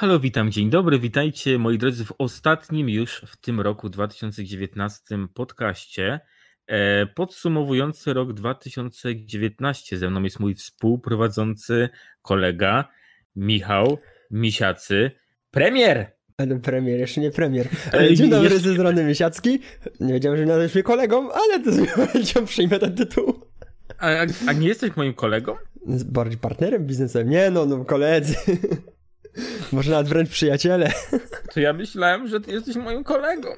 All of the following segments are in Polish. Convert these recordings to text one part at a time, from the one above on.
Halo, witam, dzień dobry, witajcie moi drodzy w ostatnim już w tym roku 2019 podcaście e, podsumowujący rok 2019. Ze mną jest mój współprowadzący kolega Michał Misiacy, premier! Ale premier, jeszcze nie premier. Ale dzień dobry, jeszcze... ze strony Misiacki. Nie wiedziałem, że nazwiesz mnie kolegą, ale to z miłością przyjmę ten tytuł. A, a, nie jesteś moim kolegą? Bardziej partnerem biznesowym. Nie no, no koledzy. Może nawet wręcz przyjaciele. To ja myślałem, że ty jesteś moim kolegą.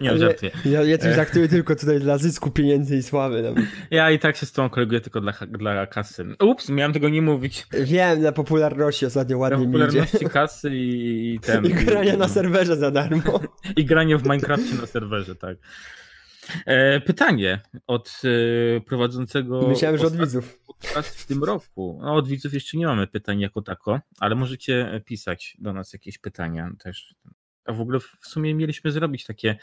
Nie, żartuję. Ja, ja coś traktuję tylko tutaj dla zysku pieniędzy i sławy. No. Ja i tak się z tą koleguję tylko dla, dla kasy. Ups, miałem tego nie mówić. Wiem, dla popularności ostatnio ładnie dla popularności kasy i, i ten. I grania na serwerze za darmo. I granie w Minecrafcie na serwerze, tak. E, pytanie od e, prowadzącego. Myślałem, że od widzów. W tym roku. No, od widzów jeszcze nie mamy pytań jako tako, ale możecie pisać do nas jakieś pytania też. A w ogóle w sumie mieliśmy zrobić takie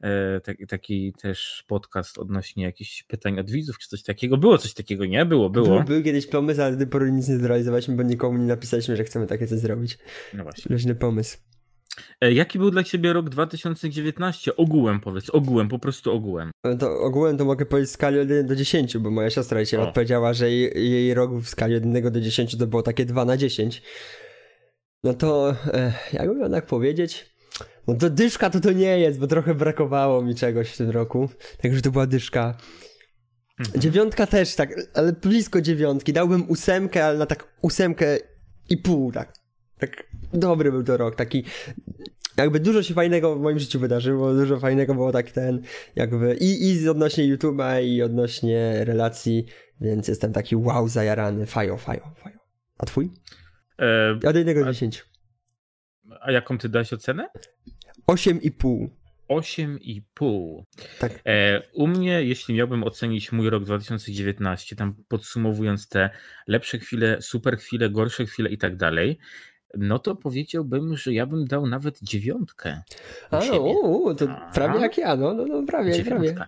e, taki, taki też podcast odnośnie jakichś pytań od widzów, czy coś takiego. Było coś takiego, nie? Było, było. Był, był kiedyś pomysł, ale do pory nic nie zrealizowaliśmy, bo nikomu nie napisaliśmy, że chcemy takie coś zrobić. No właśnie. Leżny pomysł. E, jaki był dla ciebie rok 2019? Ogółem powiedz, ogółem, po prostu ogółem. E, to ogółem to mogę powiedzieć w skali od 1 do 10, bo moja siostra dzisiaj odpowiedziała, że jej, jej rok w skali od 1 do 10 to było takie 2 na 10. No to, e, jakby miał tak powiedzieć, no to dyszka to to nie jest, bo trochę brakowało mi czegoś w tym roku, także to była dyszka. Mhm. Dziewiątka też tak, ale blisko dziewiątki. Dałbym ósemkę, ale na tak ósemkę i pół, tak. Tak dobry był to rok, taki jakby dużo się fajnego w moim życiu wydarzyło, dużo fajnego było tak ten, jakby i, i odnośnie YouTube'a i odnośnie relacji, więc jestem taki wow zajarany, fajo, fajo, fajo. A twój? E, Od 1 do 10. A jaką ty dałeś ocenę? 8,5. 8,5. Tak. E, u mnie, jeśli miałbym ocenić mój rok 2019, tam podsumowując te lepsze chwile, super chwile, gorsze chwile i tak dalej, no to powiedziałbym, że ja bym dał nawet dziewiątkę. A, u, to A, prawie jak ja, no, no, no prawie, dziewiątka. prawie.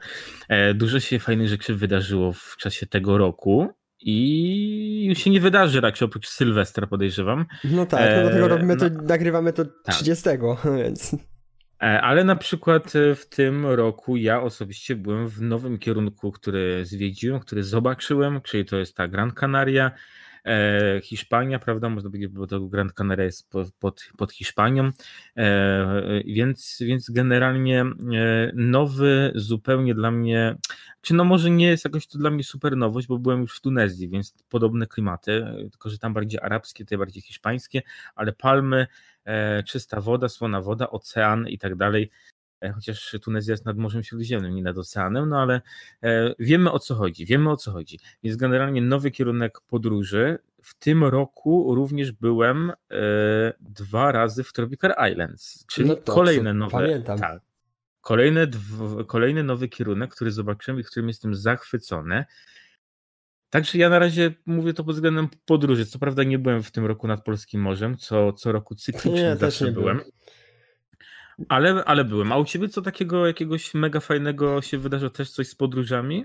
E, dużo się fajnych rzeczy wydarzyło w czasie tego roku. I już się nie wydarzy raczej oprócz Sylwestra, podejrzewam. No tak, no dlatego e, robimy to, no, nagrywamy to 30, tak. więc. E, ale na przykład w tym roku ja osobiście byłem w nowym kierunku, który zwiedziłem, który zobaczyłem, czyli to jest ta Gran Canaria. E, Hiszpania, prawda, można powiedzieć, bo to Grand Canaria jest pod, pod, pod Hiszpanią, e, więc, więc generalnie e, nowy zupełnie dla mnie, czy no może nie jest jakoś to dla mnie super nowość, bo byłem już w Tunezji, więc podobne klimaty, tylko że tam bardziej arabskie, tutaj bardziej hiszpańskie, ale palmy, czysta woda, słona woda, ocean i tak dalej, E, chociaż Tunezja jest nad Morzem Śródziemnym, nie nad oceanem, no ale e, wiemy o co chodzi, wiemy o co chodzi. Więc generalnie nowy kierunek podróży. W tym roku również byłem e, dwa razy w Tropical Islands, czyli no to, kolejne nowe. Pamiętam. Tak, kolejne, kolejny nowy kierunek, który zobaczyłem i którym jestem zachwycony. Także ja na razie mówię to pod względem podróży. Co prawda nie byłem w tym roku nad Polskim Morzem, co, co roku cyklicznie nie, zawsze byłem. byłem. Ale, ale byłem. A u ciebie co takiego jakiegoś mega fajnego się wydarzyło? Też coś z podróżami?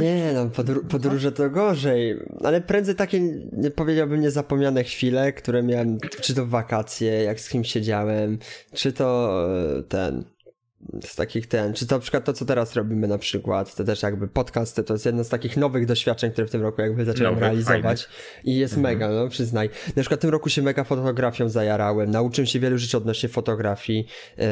Nie, no podr podróże to gorzej. Ale prędzej takie, nie powiedziałbym, niezapomniane chwile, które miałem, czy to wakacje, jak z kimś siedziałem, czy to e, ten z takich ten, czy to na przykład to, co teraz robimy na przykład, to też jakby podcasty, to jest jedno z takich nowych doświadczeń, które w tym roku jakby zacząłem Nowy, realizować fajny. i jest mhm. mega, no przyznaj. Na przykład w tym roku się mega fotografią zajarałem, nauczyłem się wielu rzeczy odnośnie fotografii, yy,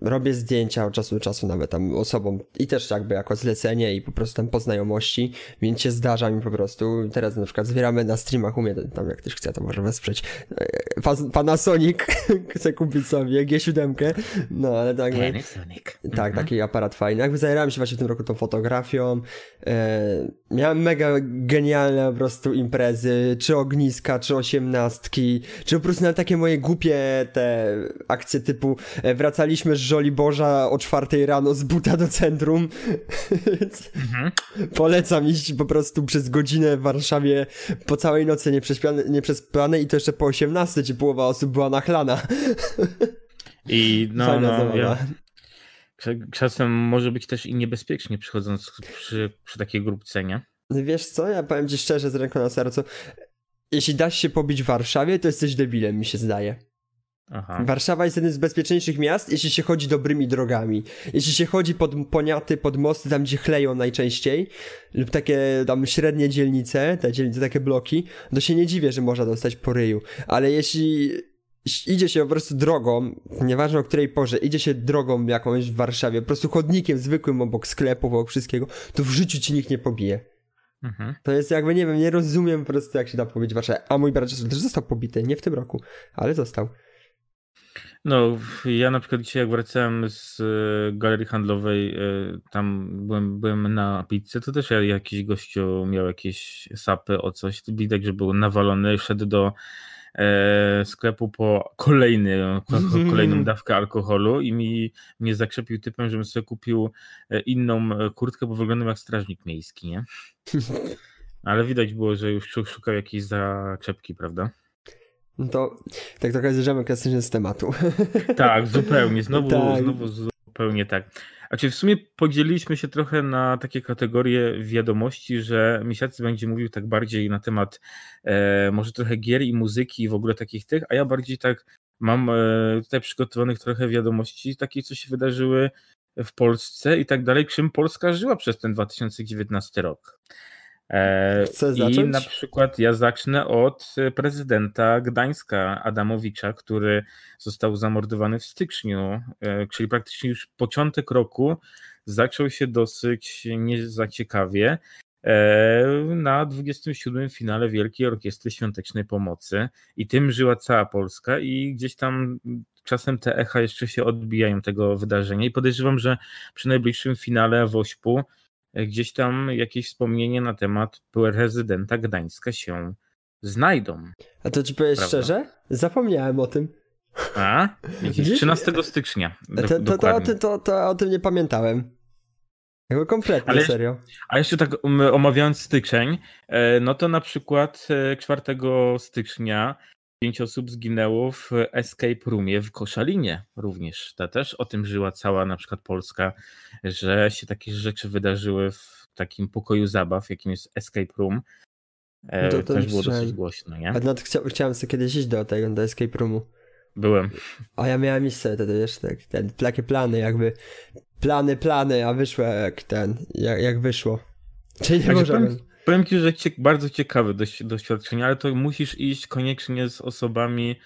robię zdjęcia od czasu do czasu nawet tam osobom i też jakby jako zlecenie i po prostu tam po znajomości, więc się zdarza mi po prostu, teraz na przykład zbieramy na streamach, umie tam jak ktoś chce, to może wesprzeć yy, Panasonic, chcę kupić sobie G7, no ale tak. Panasonic. Tak, mhm. taki aparat fajny. Jakby zajerałem się właśnie w tym roku tą fotografią. E, miałem mega genialne po prostu imprezy, czy ogniska, czy osiemnastki, czy po prostu na takie moje głupie te akcje typu e, wracaliśmy z Żoli Boża o czwartej rano z buta do centrum. mhm. Polecam iść po prostu przez godzinę w Warszawie po całej nocy nieprzespane, nieprzespane i to jeszcze po 18, gdzie połowa osób była nachlana. I no, no, ja, czasem może być też i niebezpiecznie przychodząc przy, przy takiej grupce, nie? Wiesz co, ja powiem ci szczerze z ręką na sercu, jeśli dasz się pobić w Warszawie, to jesteś debilem, mi się zdaje. Aha. Warszawa jest jednym z bezpieczniejszych miast, jeśli się chodzi dobrymi drogami. Jeśli się chodzi pod poniaty, pod mosty, tam gdzie chleją najczęściej, lub takie tam średnie dzielnice, te dzielnice, takie bloki, to się nie dziwię, że można dostać po ryju. Ale jeśli idzie się po prostu drogą, nieważne o której porze, idzie się drogą jakąś w Warszawie, po prostu chodnikiem zwykłym obok sklepu, obok wszystkiego, to w życiu ci nikt nie pobije. Mhm. To jest jakby, nie wiem, nie rozumiem po prostu jak się da powiedzieć Warszawie. A mój brat też został pobity, nie w tym roku, ale został. No, ja na przykład dzisiaj jak wracałem z e, galerii handlowej, e, tam byłem, byłem na pizzy, to też jakiś gościu miał jakieś sapy o coś, widać, że był nawalony, szedł do sklepu po kolejny, kolejną dawkę alkoholu i mi mnie zakrzepił typem, żebym sobie kupił inną kurtkę, bo wyglądam jak strażnik miejski, nie? Ale widać było, że już szukał jakiejś zaczepki, prawda? No to tak trochę zjeżdżamy klasycznie z tematu. Tak, zupełnie. Znowu, tak. znowu zupełnie tak. A czy w sumie podzieliliśmy się trochę na takie kategorie wiadomości, że Misiacy będzie mówił tak bardziej na temat e, może trochę gier i muzyki i w ogóle takich tych, a ja bardziej tak mam e, tutaj przygotowanych trochę wiadomości, takie co się wydarzyły w Polsce i tak dalej, czym Polska żyła przez ten 2019 rok. E, Chcę zacząć? I na przykład ja zacznę od prezydenta Gdańska Adamowicza, który został zamordowany w styczniu, e, czyli praktycznie już początek roku zaczął się dosyć niezaciekawie e, na 27. finale Wielkiej Orkiestry Świątecznej Pomocy i tym żyła cała Polska i gdzieś tam czasem te echa jeszcze się odbijają tego wydarzenia i podejrzewam, że przy najbliższym finale w Ośpu gdzieś tam jakieś wspomnienie na temat prezydenta Gdańska się znajdą. A to ci powiem szczerze? Zapomniałem o tym. A? Widzisz, 13 stycznia. Do, to, to, to, o tym, to, to o tym nie pamiętałem. Jakby kompletnie, ale, serio. A jeszcze tak um, omawiając styczeń, e, no to na przykład 4 e, stycznia Pięć osób zginęło w escape roomie w Koszalinie również. Ta też o tym żyła cała na przykład Polska, że się takie rzeczy wydarzyły w takim pokoju zabaw, jakim jest escape room. E, to, to też było dosyć głośno, nie? A nawet chcia, chciałem sobie kiedyś iść do tego, do escape roomu. Byłem. A ja miałem iść sobie wtedy, wiesz, tak, ten, takie plany jakby, plany, plany, a wyszło jak ten, jak, jak wyszło. Czyli nie możemy. Powiem ci, że cie, bardzo ciekawe dość, doświadczenie, ale to musisz iść koniecznie z osobami,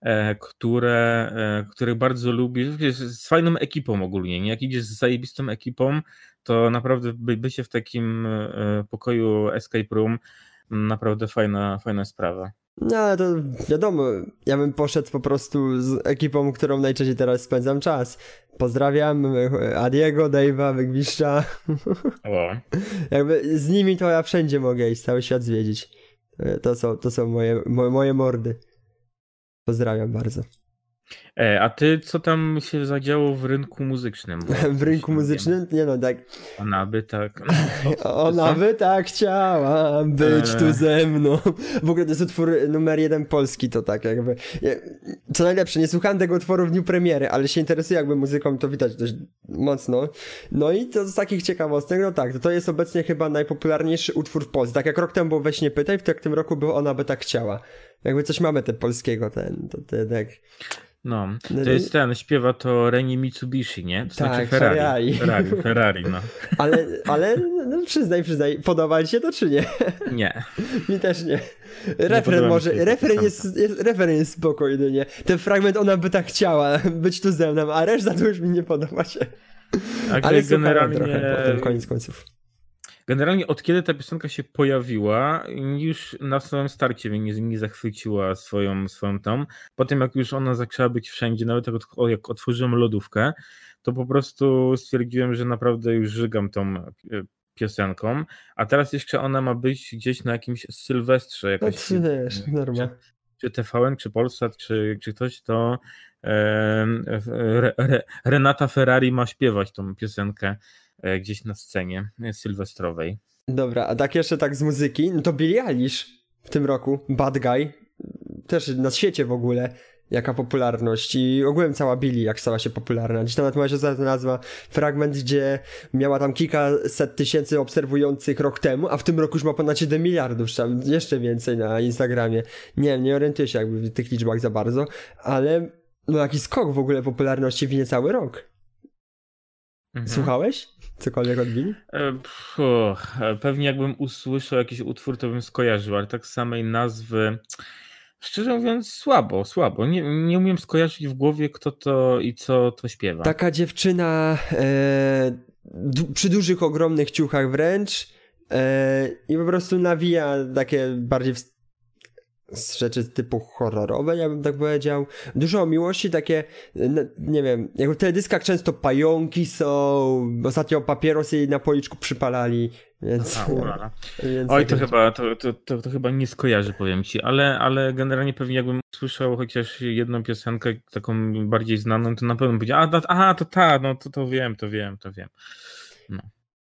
e, które, e, których bardzo lubisz, z fajną ekipą ogólnie. Nie? Jak idziesz z zajebistą ekipą, to naprawdę by, bycie w takim e, pokoju escape room naprawdę fajna, fajna sprawa. No ale to wiadomo, ja bym poszedł po prostu z ekipą, którą najczęściej teraz spędzam czas. Pozdrawiam Adiego, Dave'a, Wygwiszcza. Jakby z nimi to ja wszędzie mogę iść, cały świat zwiedzić. To są, to są moje, moje mordy. Pozdrawiam bardzo. E, a ty co tam się zadziało w rynku muzycznym? w rynku muzycznym? Nie no, tak. Ona by tak. Ona by tak chciała być tu ze mną. W ogóle to jest utwór numer jeden polski, to tak jakby. Co najlepsze, nie słuchałem tego utworu w dniu premiery, ale się interesuję jakby muzyką, to widać dość mocno. No i to z takich ciekawostek, no tak, to, to jest obecnie chyba najpopularniejszy utwór w Polsce. Tak jak rok temu był Weź nie pytaj, w tym roku był Ona by tak chciała. Jakby coś mamy te polskiego, ten, to, to tak. No, no, to jest ten, śpiewa to Reni Mitsubishi, nie? To znaczy tak, znaczy Ferrari. Ferrari, Ferrari, no. Ale, ale no, przyznaj, przyznaj, podoba ci się to czy nie? Nie. Mi też nie. Refren może, refren jest, jest, refren jest spokojny, nie? Ten fragment ona by tak chciała być tu ze mną, a reszta to już mi nie podoba się. Tak, ale generalnie... trochę potem, koniec końców. Generalnie od kiedy ta piosenka się pojawiła, już na samym starcie mnie nie, nie zachwyciła swoją, swoją tą. Potem jak już ona zaczęła być wszędzie, nawet jak, jak otworzyłem lodówkę, to po prostu stwierdziłem, że naprawdę już żygam tą e, piosenką, a teraz jeszcze ona ma być gdzieś na jakimś Sylwestrze. Jakaś, no, czy wiesz, normalnie. Czy, TVN, czy Polsat, czy, czy ktoś, to e, Re, Re, Renata Ferrari ma śpiewać tą piosenkę gdzieś na scenie sylwestrowej. Dobra, a tak jeszcze tak z muzyki, no to Billie Eilish w tym roku, Bad Guy, też na świecie w ogóle. jaka popularność i ogółem cała Billy, jak stała się popularna. Dziś nawet moja siostra nazwa fragment, gdzie miała tam kilkaset tysięcy obserwujących rok temu, a w tym roku już ma ponad 7 miliardów, tam jeszcze więcej na Instagramie. Nie nie orientuję się jakby w tych liczbach za bardzo, ale no jakiś skok w ogóle popularności w niecały rok. Mhm. Słuchałeś? Cokolwiek odbili? E, e, pewnie jakbym usłyszał jakiś utwór, to bym skojarzył, ale tak samej nazwy Szczerze mówiąc, słabo, słabo. Nie, nie umiem skojarzyć w głowie, kto to i co to śpiewa. Taka dziewczyna e, przy dużych, ogromnych ciuchach wręcz e, i po prostu nawija takie bardziej w, z rzeczy typu horrorowe, ja bym tak powiedział. Dużo o miłości, takie, nie wiem, jak w teledyskach często pająki są, ostatnio papierosy jej na policzku przypalali, więc... A, więc Oj, to chyba, to, to, to, to, chyba nie skojarzy, powiem ci, ale, ale generalnie pewnie jakbym usłyszał chociaż jedną piosenkę taką bardziej znaną, to na pewno będzie, a, aha, to ta, no to, to wiem, to wiem, to wiem. No.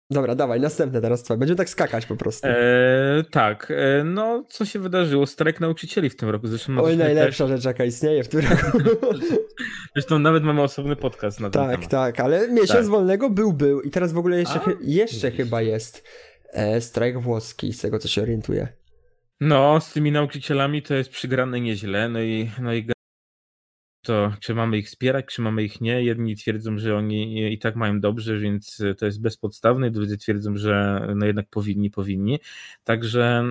Dobra, dawaj, następne teraz twoje. Będziemy tak skakać po prostu. Eee, tak, eee, no co się wydarzyło? Strajk nauczycieli w tym roku. Zresztą Oj, najlepsza też... rzecz jaka istnieje w tym roku. Zresztą nawet mamy osobny podcast na ten tak, temat. Tak, tak, ale miesiąc tak. wolnego był, był i teraz w ogóle jeszcze, jeszcze chyba jest e, strajk włoski, z tego co się orientuję. No, z tymi nauczycielami to jest przygrane nieźle, no i, no i to czy mamy ich wspierać, czy mamy ich nie. Jedni twierdzą, że oni i tak mają dobrze, więc to jest bezpodstawne, drudzy twierdzą, że no jednak powinni, powinni. Także,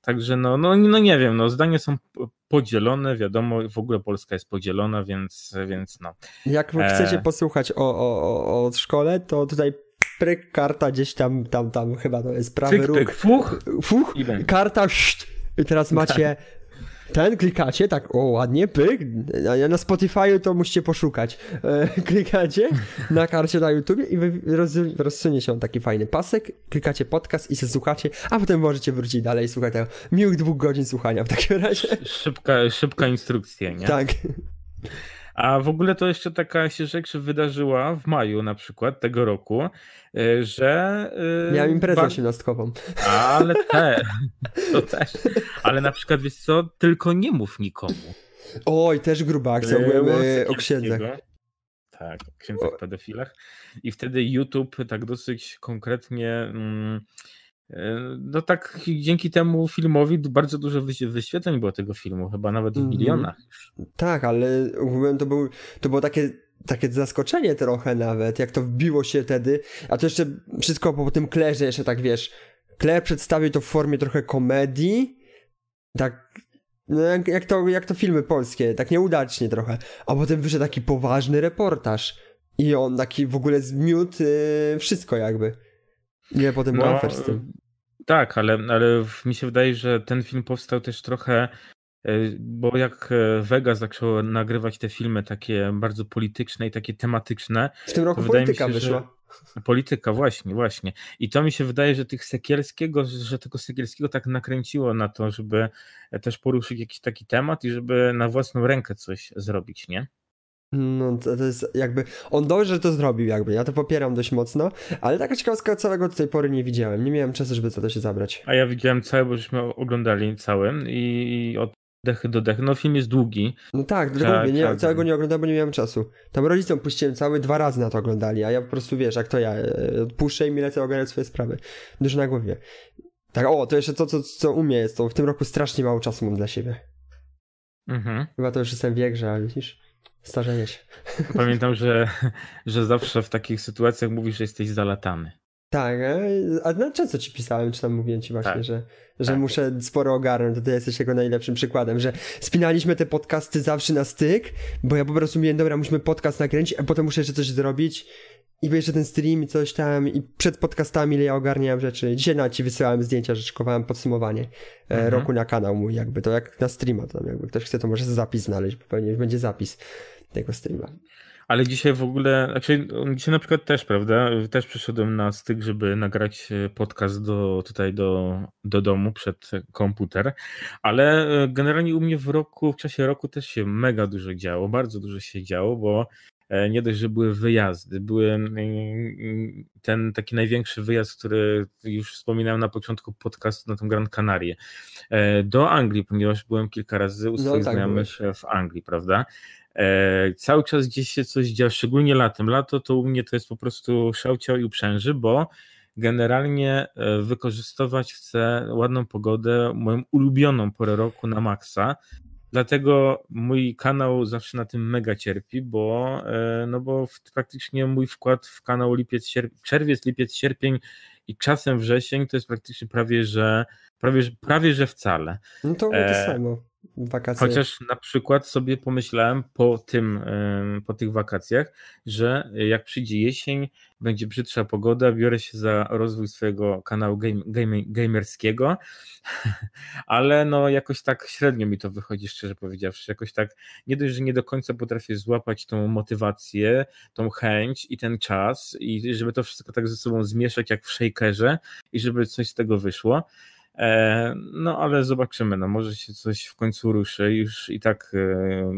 także no, no, no nie wiem, no zdania są podzielone, wiadomo, w ogóle Polska jest podzielona, więc, więc no. Jak chcecie e... posłuchać o, o, o, o szkole, to tutaj pryk, karta gdzieś tam, tam, tam chyba to jest prawy Cyk, róg. fuch, fuch, karta, szt, i teraz macie ten klikacie, tak, o ładnie, pyk, na Spotify to musicie poszukać. E, klikacie na karcie na YouTube i roz, rozsunie się taki fajny pasek, klikacie podcast i się słuchacie, a potem możecie wrócić dalej i słuchać tego miłych dwóch godzin słuchania w takim razie. Szybka, szybka instrukcja, nie? Tak. A w ogóle to jeszcze taka się rzecz wydarzyła w maju na przykład tego roku, e, że... E, Miałem imprezę osiemnastkową. Ale te, to też. Ale na przykład, wiesz co, tylko nie mów nikomu. Oj, też gruba akcja, o księdzach. Tak, o księdzach pedofilach. I wtedy YouTube tak dosyć konkretnie... Mm, E, no tak dzięki temu filmowi bardzo dużo wyświetleń było tego filmu, chyba nawet w mhm. milionach. Tak, ale to, był, to było takie, takie zaskoczenie trochę nawet, jak to wbiło się wtedy, a to jeszcze wszystko po tym Klerze jeszcze tak wiesz, Kler przedstawił to w formie trochę komedii, tak no jak, jak, to, jak to filmy polskie, tak nieudacznie trochę, a potem wyszedł taki poważny reportaż i on taki w ogóle zmiótł yy, wszystko jakby. Nie, potem no, z tym. Tak, ale, ale mi się wydaje, że ten film powstał też trochę, e, bo jak e, Vega zaczął nagrywać te filmy takie bardzo polityczne i takie tematyczne. W tym roku polityka się, wyszła. Polityka, właśnie, właśnie. I to mi się wydaje, że tych Sekielskiego, że tego Sekielskiego tak nakręciło na to, żeby też poruszyć jakiś taki temat i żeby na własną rękę coś zrobić, nie? No to, to, jest jakby, on dobrze to zrobił jakby, ja to popieram dość mocno, ale taka ciekawostka całego do tej pory nie widziałem, nie miałem czasu, żeby co to się zabrać. A ja widziałem cały, bo żeśmy oglądali całym i od dechy do dechy, no film jest długi. No tak, dlatego mówię, nie, całego nie oglądałem, bo nie miałem czasu. Tam rodzicom puściłem cały, dwa razy na to oglądali, a ja po prostu, wiesz, jak to ja, e, odpuszczę i mi lecę ogarniać swoje sprawy. Dużo na głowie. Tak, o, to jeszcze to, co, co u mnie jest, to w tym roku strasznie mało czasu mam dla siebie. Mhm. Chyba to już jestem wiek, że widzisz... Starzenie się. Pamiętam, że, że zawsze w takich sytuacjach mówisz, że jesteś zalatany. Tak, e, a na często ci pisałem, czy tam mówiłem ci właśnie, tak. że, że tak. muszę sporo ogarnąć, to ty jesteś jego najlepszym przykładem, że spinaliśmy te podcasty zawsze na styk, bo ja po prostu mówiłem, dobra, musimy podcast nakręcić, a potem muszę jeszcze coś zrobić i jeszcze ten stream i coś tam i przed podcastami ile ja ogarniałem rzeczy. Dzisiaj na ci wysyłałem zdjęcia, że szykowałem podsumowanie e, mhm. roku na kanał mój jakby, to jak na streama, to tam jakby ktoś chce, to może zapis znaleźć, bo pewnie już będzie zapis tego streama. Ale dzisiaj w ogóle, znaczy dzisiaj na przykład też, prawda, też przyszedłem na styk, żeby nagrać e, podcast do, tutaj do, do domu przed komputer, ale e, generalnie u mnie w roku, w czasie roku też się mega dużo działo, bardzo dużo się działo, bo E, nie dość, że były wyjazdy, były mm, ten taki największy wyjazd, który już wspominałem na początku podcastu na tą Gran Canarię, do Anglii, ponieważ byłem kilka razy u no swoich no, tak znajomych w Anglii, prawda? E, cały czas gdzieś się coś dzieje, szczególnie latem. Lato to u mnie to jest po prostu szałciał i uprzęży, bo generalnie wykorzystywać chcę ładną pogodę, moją ulubioną porę roku na maksa, Dlatego mój kanał zawsze na tym mega cierpi, bo, e, no bo praktycznie mój wkład w kanał lipiec, sierp- czerwiec, lipiec, sierpień i czasem wrzesień to jest praktycznie prawie, że prawie, prawie że wcale. No to to e, samo wakacje. Chociaż na przykład sobie pomyślałem po tym, po tych wakacjach, że jak przyjdzie jesień, będzie brzydsza pogoda, biorę się za rozwój swojego kanału game, game, gamerskiego, ale no jakoś tak średnio mi to wychodzi, szczerze powiedziawszy. Jakoś tak nie dość, że nie do końca potrafię złapać tą motywację, tą chęć i ten czas i żeby to wszystko tak ze sobą zmieszać jak w shakerze i żeby coś z tego wyszło. E, no ale zobaczymy, no może się coś w końcu ruszy. Już i tak e,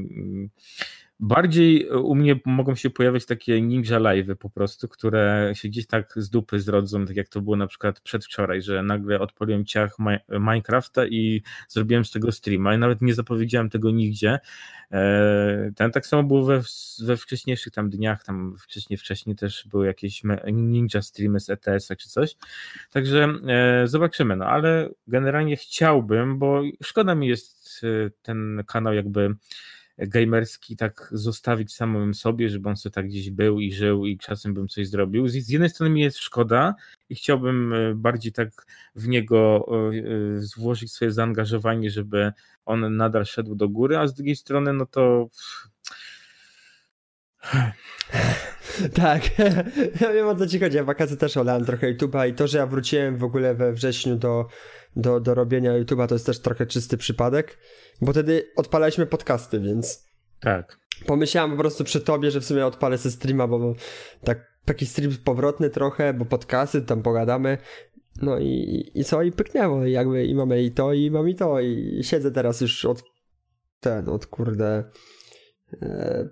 Bardziej u mnie mogą się pojawiać takie ninja live'y po prostu, które się gdzieś tak z dupy zrodzą, tak jak to było na przykład przedwczoraj, że nagle odpaliłem ciach Minecrafta i zrobiłem z tego streama i nawet nie zapowiedziałem tego nigdzie. E, ten tak samo było we, we wcześniejszych tam dniach, tam wcześniej, wcześniej też były jakieś ninja streamy z ETS-a czy coś. Także e, zobaczymy, no ale generalnie chciałbym, bo szkoda mi jest e, ten kanał jakby gamerski tak zostawić samym sobie, żeby on sobie tak gdzieś był i żył i czasem bym coś zrobił. Z jednej strony mi jest szkoda i chciałbym e, bardziej tak w niego e, włożyć swoje zaangażowanie, żeby on nadal szedł do góry, a z drugiej strony no to tak, ja wiem o co ci chodzi. Ja wakacje też olałem trochę YouTube'a i to, że ja wróciłem w ogóle we wrześniu do, do, do robienia YouTube'a to jest też trochę czysty przypadek, bo wtedy odpalaliśmy podcasty, więc tak. Pomyślałem po prostu przy tobie, że w sumie odpalę sobie streama, bo tak taki stream powrotny trochę, bo podcasty, tam pogadamy. No i, i co? I pyknęło. I jakby i mamy i to, i mam i to. I siedzę teraz już od ten, od kurde e,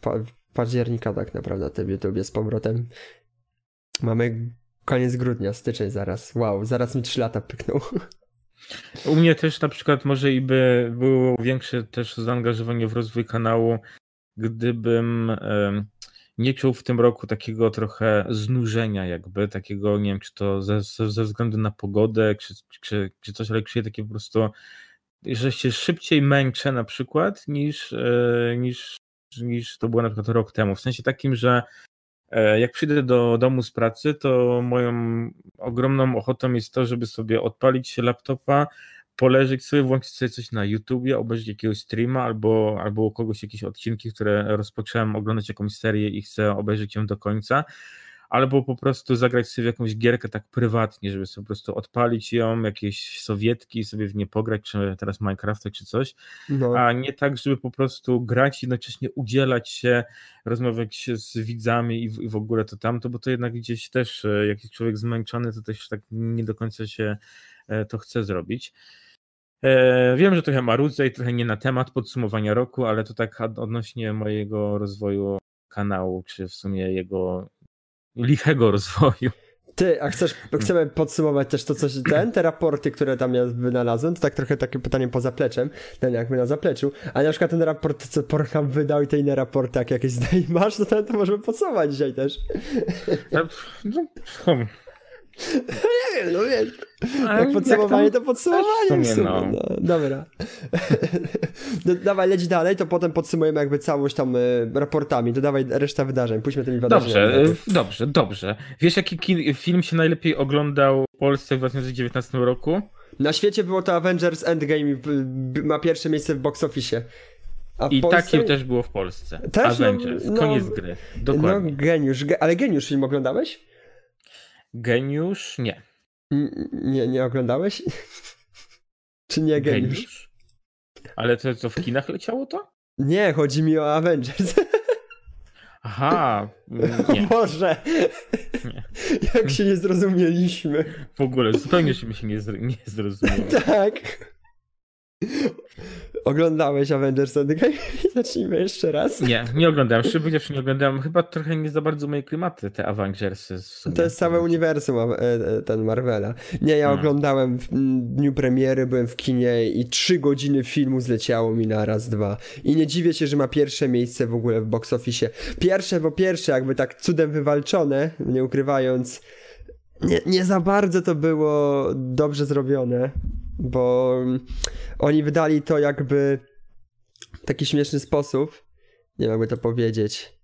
pa, października tak naprawdę na tym YouTubie z powrotem. Mamy koniec grudnia, styczeń zaraz. Wow, zaraz mi 3 lata pyknął. U mnie też na przykład może i by było większe też zaangażowanie w rozwój kanału, gdybym nie czuł w tym roku takiego trochę znużenia jakby, takiego, nie wiem, czy to ze, ze względu na pogodę, czy, czy, czy coś, ale czuję takie po prostu, że się szybciej męczę na przykład niż, e, niż, niż to było na przykład rok temu. W sensie takim, że jak przyjdę do domu z pracy, to moją ogromną ochotą jest to, żeby sobie odpalić laptopa, poleżeć sobie, włączyć sobie coś na YouTubie, obejrzeć jakiegoś streama albo, albo u kogoś jakieś odcinki, które rozpocząłem oglądać jakąś serię i chcę obejrzeć ją do końca albo po prostu zagrać sobie jakąś gierkę tak prywatnie, żeby sobie po prostu odpalić ją, jakieś sowietki i sobie w nie pograć, czy teraz Minecrafta, czy coś, no. a nie tak, żeby po prostu grać i jednocześnie udzielać się, rozmawiać z widzami i w, i w ogóle to tamto, bo to jednak gdzieś też, e, jak jest człowiek zmęczony, to też tak nie do końca się e, to chce zrobić. E, wiem, że trochę marudzę i trochę nie na temat podsumowania roku, ale to tak odnośnie mojego rozwoju kanału, czy w sumie jego lichego rozwoju. Ty, a chcesz, chcemy podsumować też to, coś, ten, te raporty, które tam ja wynalazłem, to tak trochę takie pytanie poza pleczem, ten jakby na zapleczu, a na przykład ten raport, co Pornhub wydał i te inne raporty, jak jakieś zdanie masz, to, to możemy podsumować dzisiaj też. No, no, nie wiem, no wiesz. Jak podsumowanie, to podsumowanie w sumie. No. no dobra. no, dawaj, leć dalej, to potem podsumujemy jakby całość tam y, raportami. To dawaj reszta wydarzeń, pójdźmy tymi wydarzeniami. Dobrze, dobrze, dobrze. Wiesz, jaki film się najlepiej oglądał w Polsce w 2019 roku? Na świecie było to Avengers Endgame, ma pierwsze miejsce w box office. A I Polsce... takie też było w Polsce. Też, no, Avengers, no, koniec gry. Dokładnie. No, geniusz. Ale geniusz film oglądałeś? Geniusz? Nie. nie, nie oglądałeś? Czy nie geniusz? geniusz? Ale to co w kinach leciało to? Nie, chodzi mi o Avengers. Aha. Nie. Boże. Nie. Jak się nie zrozumieliśmy. W ogóle zupełnie się nie, zro... nie zrozumieli. tak. Oglądałeś Avengers Endgame? Zacznijmy jeszcze raz. Nie, nie oglądałem. Szczerze mówiąc, nie oglądałem. Chyba trochę nie za bardzo moje klimaty, te Avengersy. To jest całe uniwersum e, e, ten Marvela. Nie, ja hmm. oglądałem w dniu premiery, byłem w kinie i trzy godziny filmu zleciało mi na raz, dwa. I nie dziwię się, że ma pierwsze miejsce w ogóle w box office. Pierwsze, bo pierwsze jakby tak cudem wywalczone, nie ukrywając nie, nie za bardzo to było dobrze zrobione, bo oni wydali to jakby w taki śmieszny sposób, nie mogę to powiedzieć,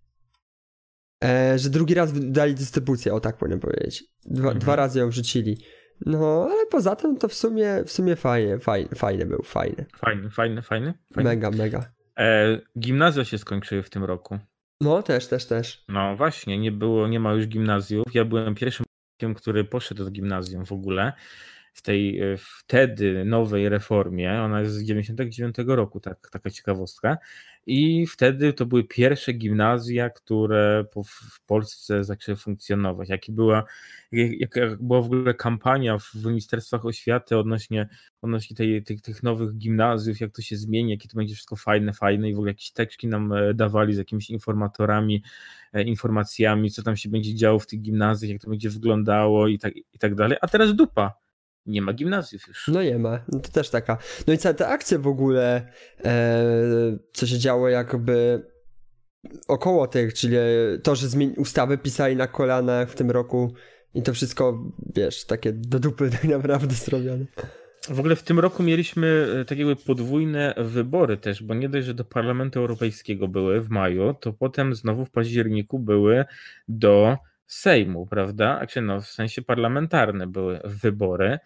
e, że drugi raz wydali dystrybucję, o tak powinien powiedzieć. Dwa, mhm. dwa razy ją wrzucili. No, ale poza tym to w sumie, w sumie fajnie, fajny, fajny był, fajny. Fajny, fajny, fajny. Mega, mega. E, gimnazja się skończyły w tym roku. No, też, też, też. No właśnie, nie było, nie ma już gimnazjów. Ja byłem pierwszym który poszedł do gimnazjum w ogóle w tej e, wtedy nowej reformie, ona jest z 99 roku, tak, taka ciekawostka, i wtedy to były pierwsze gimnazja, które w Polsce zaczęły funkcjonować. Jaki była, jaka była w ogóle kampania w ministerstwach oświaty odnośnie, odnośnie tej, tych, tych nowych gimnazjów, jak to się zmieni, jakie to będzie wszystko fajne, fajne i w ogóle jakieś teczki nam e, dawali z jakimiś informatorami, e, informacjami, co tam się będzie działo w tych gimnazjach, jak to będzie wyglądało i tak, i tak dalej. A teraz dupa nie ma gimnazjów już. No nie ma, no to też taka. No i całe te akcje w ogóle, e, co się działo jakby około tych, czyli to, że zmieni ustawy pisali na kolanach w tym roku i to wszystko, wiesz, takie do dupy tak naprawdę zrobione. W ogóle w tym roku mieliśmy e, takie jakby podwójne wybory też, bo nie dość, że do Parlamentu Europejskiego były w maju, to potem znowu w październiku były do Sejmu, prawda? Znaczy, no, w sensie parlamentarne były wybory.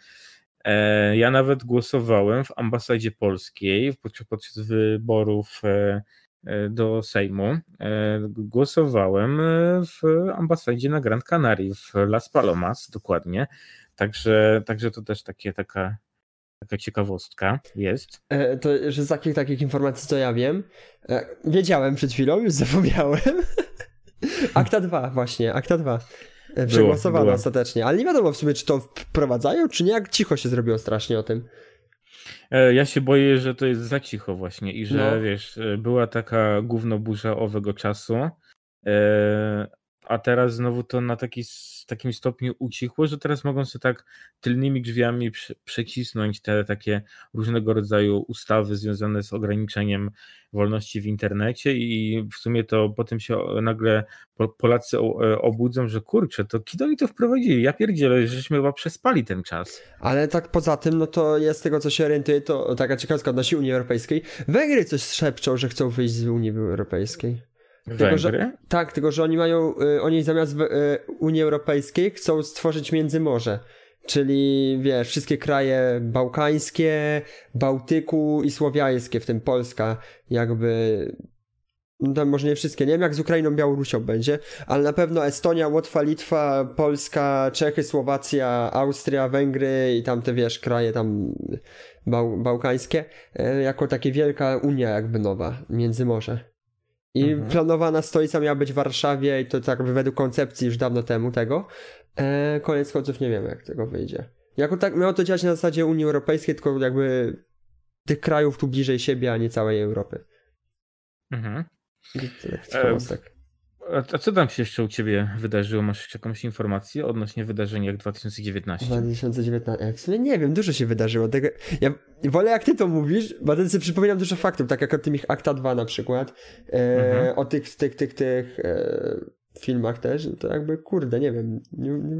E, ja nawet głosowałem w ambasadzie polskiej podczas wyborów e, e, do Sejmu. Głosowałem w ambasadzie na Gran Canaria, w Las Palomas dokładnie. Także, także to też takie, taka, taka ciekawostka jest. To, że z takich, takich informacji, co ja wiem, wiedziałem przed chwilą, już zapomniałem. Akta 2 właśnie, akta 2. E, przegłosowano ostatecznie, ale nie wiadomo w sumie, czy to wprowadzają, czy nie, jak cicho się zrobiło strasznie o tym. E, ja się boję, że to jest za cicho właśnie i że no. wiesz, e, była taka gównoburza owego czasu, a teraz znowu to na taki, takim stopniu ucichło, że teraz mogą sobie tak tylnymi drzwiami przecisnąć te takie różnego rodzaju ustawy związane z ograniczeniem wolności w internecie i w sumie to potem się nagle Polacy e, obudzą, że kurczę, to kiedy oni to wprowadzili? Ja pierdzielę, żeśmy chyba przespali ten czas. Ale tak poza tym, no to jest tego, co się orientuje, to taka ciekawostka odnosi Unii Europejskiej. Węgry coś szepczą, że chcą wyjść z Unii Europejskiej. Tylko, że, tak, tylko że oni mają, y, oni zamiast y, Unii Europejskiej chcą stworzyć Międzymorze. Czyli wiesz, wszystkie kraje bałkańskie, Bałtyku i słowiańskie, w tym Polska, jakby. No tam może nie wszystkie, nie wiem jak z Ukrainą, Białorusią będzie, ale na pewno Estonia, Łotwa, Litwa, Polska, Czechy, Słowacja, Austria, Węgry i tam te wiesz, kraje tam bał, bałkańskie, e, jako takie wielka Unia jakby nowa, Międzymorze. I mhm. planowana stolica miała być w Warszawie i to tak według koncepcji już dawno temu tego. E, koniec końców nie wiemy jak tego wyjdzie. Jako tak miało to działać na zasadzie Unii Europejskiej, tylko jakby tych krajów tu bliżej siebie, a nie całej Europy. Mhm. Tak. A co tam się jeszcze u ciebie wydarzyło? Masz jakąś informację odnośnie wydarzeń jak 2019? 2019. Jak sobie nie wiem, dużo się wydarzyło. Tego... Ja wolę jak ty to mówisz, bo wtedy sobie przypominam dużo faktów, tak jak o tym ich Akta 2 na przykład, e, mhm. o tych, tych, tych, tych e, filmach też, to jakby kurde, nie wiem. Nie, nie,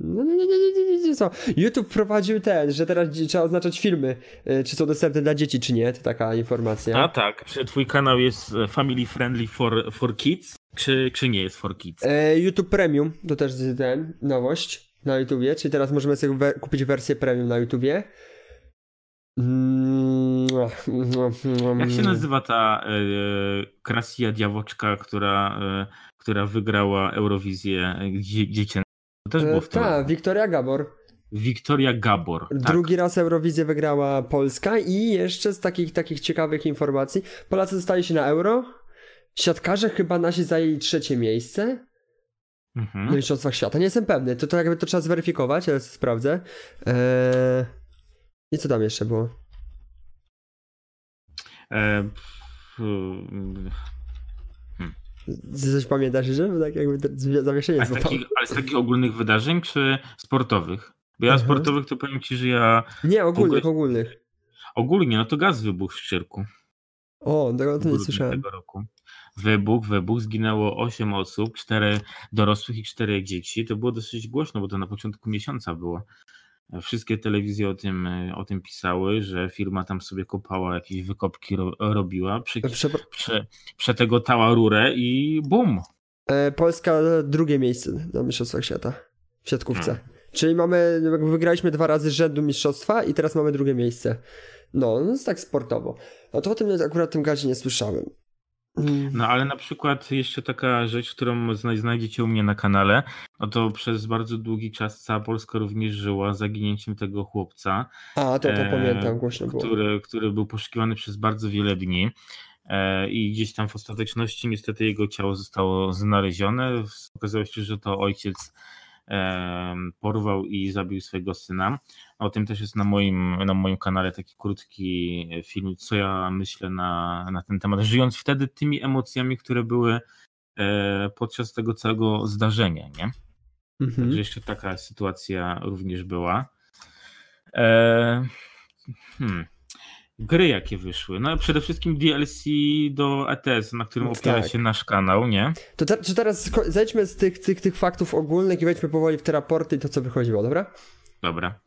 no, nie, nie, nie, nie, co. YouTube prowadził ten, że teraz trzeba oznaczać filmy, e, czy są dostępne dla dzieci, czy nie, to taka informacja. A tak, że twój kanał jest family friendly for, for kids. Czy, czy nie jest for kids? E, YouTube Premium to też ten, nowość na YouTubie, czyli teraz możemy sobie we kupić wersję Premium na YouTubie. Mm, Jak się nazywa ta e, Krasia Diawoczka, która, e, która wygrała Eurowizję dziecięcą? To też było w tym. Tak, Wiktoria Gabor. Wiktoria Gabor. Tak. Drugi raz Eurowizję wygrała Polska i jeszcze z takich, takich ciekawych informacji Polacy dostali się na Euro, Siatkarze chyba nasi zajęli trzecie miejsce mhm. na Mistrzostwach Świata. Nie jestem pewny, to, to jakby to trzeba zweryfikować, ale sprawdzę. Eee... I co tam jeszcze było? E, Coś pamiętasz, że tak jakby zawieszenie z takich, Ale z takich ogólnych wydarzeń, czy sportowych? Bo ja mhm. sportowych to powiem ci, że ja... Nie, ogólnych, ogólnych. Ogólnie, no to gaz wybuchł w Szczyrku. O, tego to nie słyszałem. Tego roku. Wybuch, wybuch, zginęło 8 osób, 4 dorosłych i 4 dzieci. To było dosyć głośno, bo to na początku miesiąca było. Wszystkie telewizje o tym, o tym pisały, że firma tam sobie kopała jakieś wykopki, ro, robiła, prze, prze, przetegotała rurę i bum. E, Polska drugie miejsce na Mistrzostwach Świata w siatkówce. Hmm. Czyli mamy, wygraliśmy dwa razy rzędu mistrzostwa i teraz mamy drugie miejsce. No, no jest tak sportowo. No to o tym akurat tym gazie nie słyszałem. Mm. No ale na przykład jeszcze taka rzecz, którą znajdziecie u mnie na kanale, no to przez bardzo długi czas cała Polska również żyła zaginięciem tego chłopca. A, to, to e, pamiętam, głośno było. Który, który był poszukiwany przez bardzo wiele dni e, i gdzieś tam w ostateczności niestety jego ciało zostało znalezione. Okazało się, że to ojciec porwał i zabił swojego syna. O tym też jest na moim, na moim kanale taki krótki film, co ja myślę na, na ten temat, żyjąc wtedy tymi emocjami, które były e, podczas tego całego zdarzenia, nie? Mhm. Także jeszcze taka sytuacja również była. E, hmm gry, jakie wyszły. No przede wszystkim DLC do ETS, na którym opiera tak. się nasz kanał, nie? To te, czy teraz zejdźmy z tych, tych, tych faktów ogólnych i wejdźmy powoli w te raporty i to, co wychodziło, dobra? Dobra.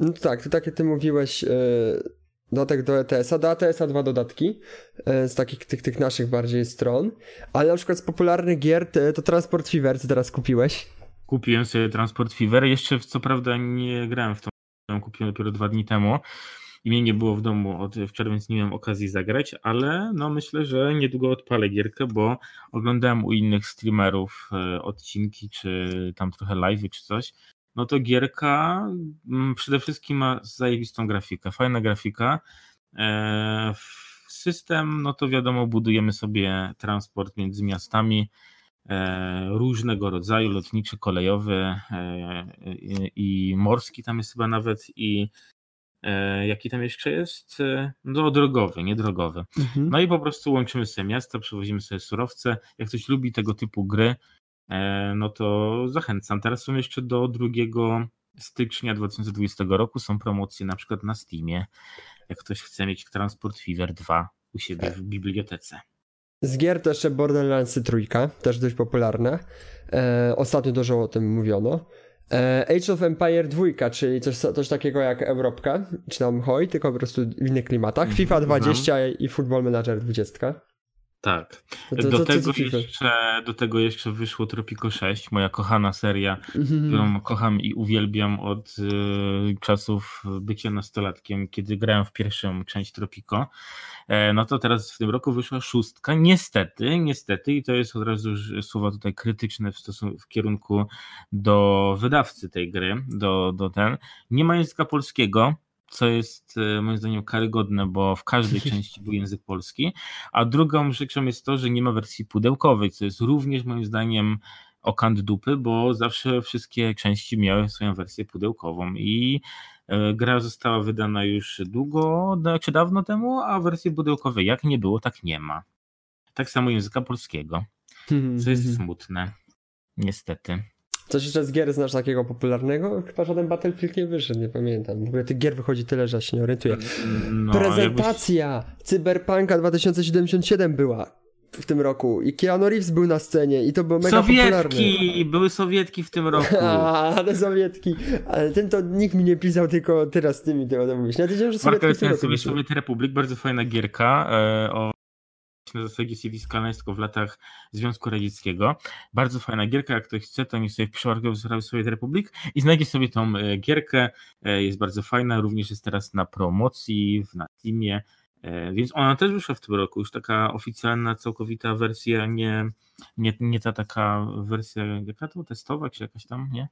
No tak, to tak jak ty mówiłeś, yy, dodatek do ETS-a, do ETS-a dwa dodatki yy, z takich tych, tych naszych bardziej stron, ale na przykład z popularnych gier to, Transport Fever, co teraz kupiłeś. Kupiłem sobie Transport Fever, jeszcze co prawda nie grałem w to, kupiłem dopiero dwa dni temu, i mnie nie było w domu od wczoraj, więc nie miałem okazji zagrać, ale no myślę, że niedługo odpalę gierkę, bo oglądałem u innych streamerów e, odcinki, czy tam trochę live czy coś. No to gierka mm, przede wszystkim ma zajebistą grafikę, fajna grafika. E, system, no to wiadomo, budujemy sobie transport między miastami e, różnego rodzaju, lotniczy, kolejowy i morski tam jest chyba nawet i jaki tam jeszcze jest? E, no, drogowy, nie drogowy. Mhm. No i po prostu łączymy sobie miasta, przewozimy sobie surowce. Jak ktoś lubi tego typu gry, e, no to zachęcam. Teraz są jeszcze do 2 stycznia 2020 roku są promocje na przykład na Steamie. Jak ktoś chce mieć Transport Fever 2 u siebie w bibliotece. Z gier to jeszcze Borderlands trójka, też dość popularne. E, ostatnio dużo o tym mówiono. E, Age of Empire 2, czyli coś, coś takiego jak Europka, czy tam Hoi, tylko po prostu w innych klimatach. FIFA 20 Znam. i Football Manager 20. Tak. Do, tego jeszcze, do tego jeszcze wyszło Tropico 6, moja kochana seria, mm-hmm. którą kocham i uwielbiam od y, czasów bycia nastolatkiem, kiedy grałem w pierwszą część Tropico. E, no to teraz w tym roku wyszła szóstka. Niestety, niestety, i to jest od razu słowa tutaj krytyczne w w kierunku do wydawcy tej gry, do, do ten. Nie ma języka polskiego co jest e, moim zdaniem karygodne, bo w każdej części był język polski, a drugą rzeczą jest to, że nie ma wersji pudełkowej, co jest również moim zdaniem okant dupy, bo zawsze wszystkie części miały swoją wersję pudełkową i e, gra została wydana już długo, czy dawno temu, a wersji pudełkowej jak nie było, tak nie ma. Tak samo języka polskiego, co jest smutne, niestety. Coś jeszcze z gier znasz takiego popularnego? Chyba żaden Battlefield nie wyszedł, nie pamiętam. W ogóle tych gier wychodzi tyle, że ja się nie orientuję. No, Prezentacja jakbyś... Cyberpunka 2077 była w tym roku i Keanu Reeves był na scenie i to było mega Sowietki! popularne. Były Sowietki w tym roku. A, ale Sowietki. Ale tym to nikt mi nie pisał, tylko teraz ty mi tego mówisz. Ja wiedziałem, że Sowietki Marka w tym Sowiet Republic, bardzo fajna gierka e, o na zasadzie CD Skalańsko w latach Związku Radzieckiego. Bardzo fajna gierka, jak ktoś chce, to mi sobie wpisze w Sowiet Republic i znajdzie sobie tą e, gierkę. E, jest bardzo fajna, również jest teraz na promocji na Steamie, e, więc ona też wyszła w tym roku, już taka oficjalna, całkowita wersja, nie, nie, nie ta taka wersja, jaka to, testowa, czy jakaś tam, nie?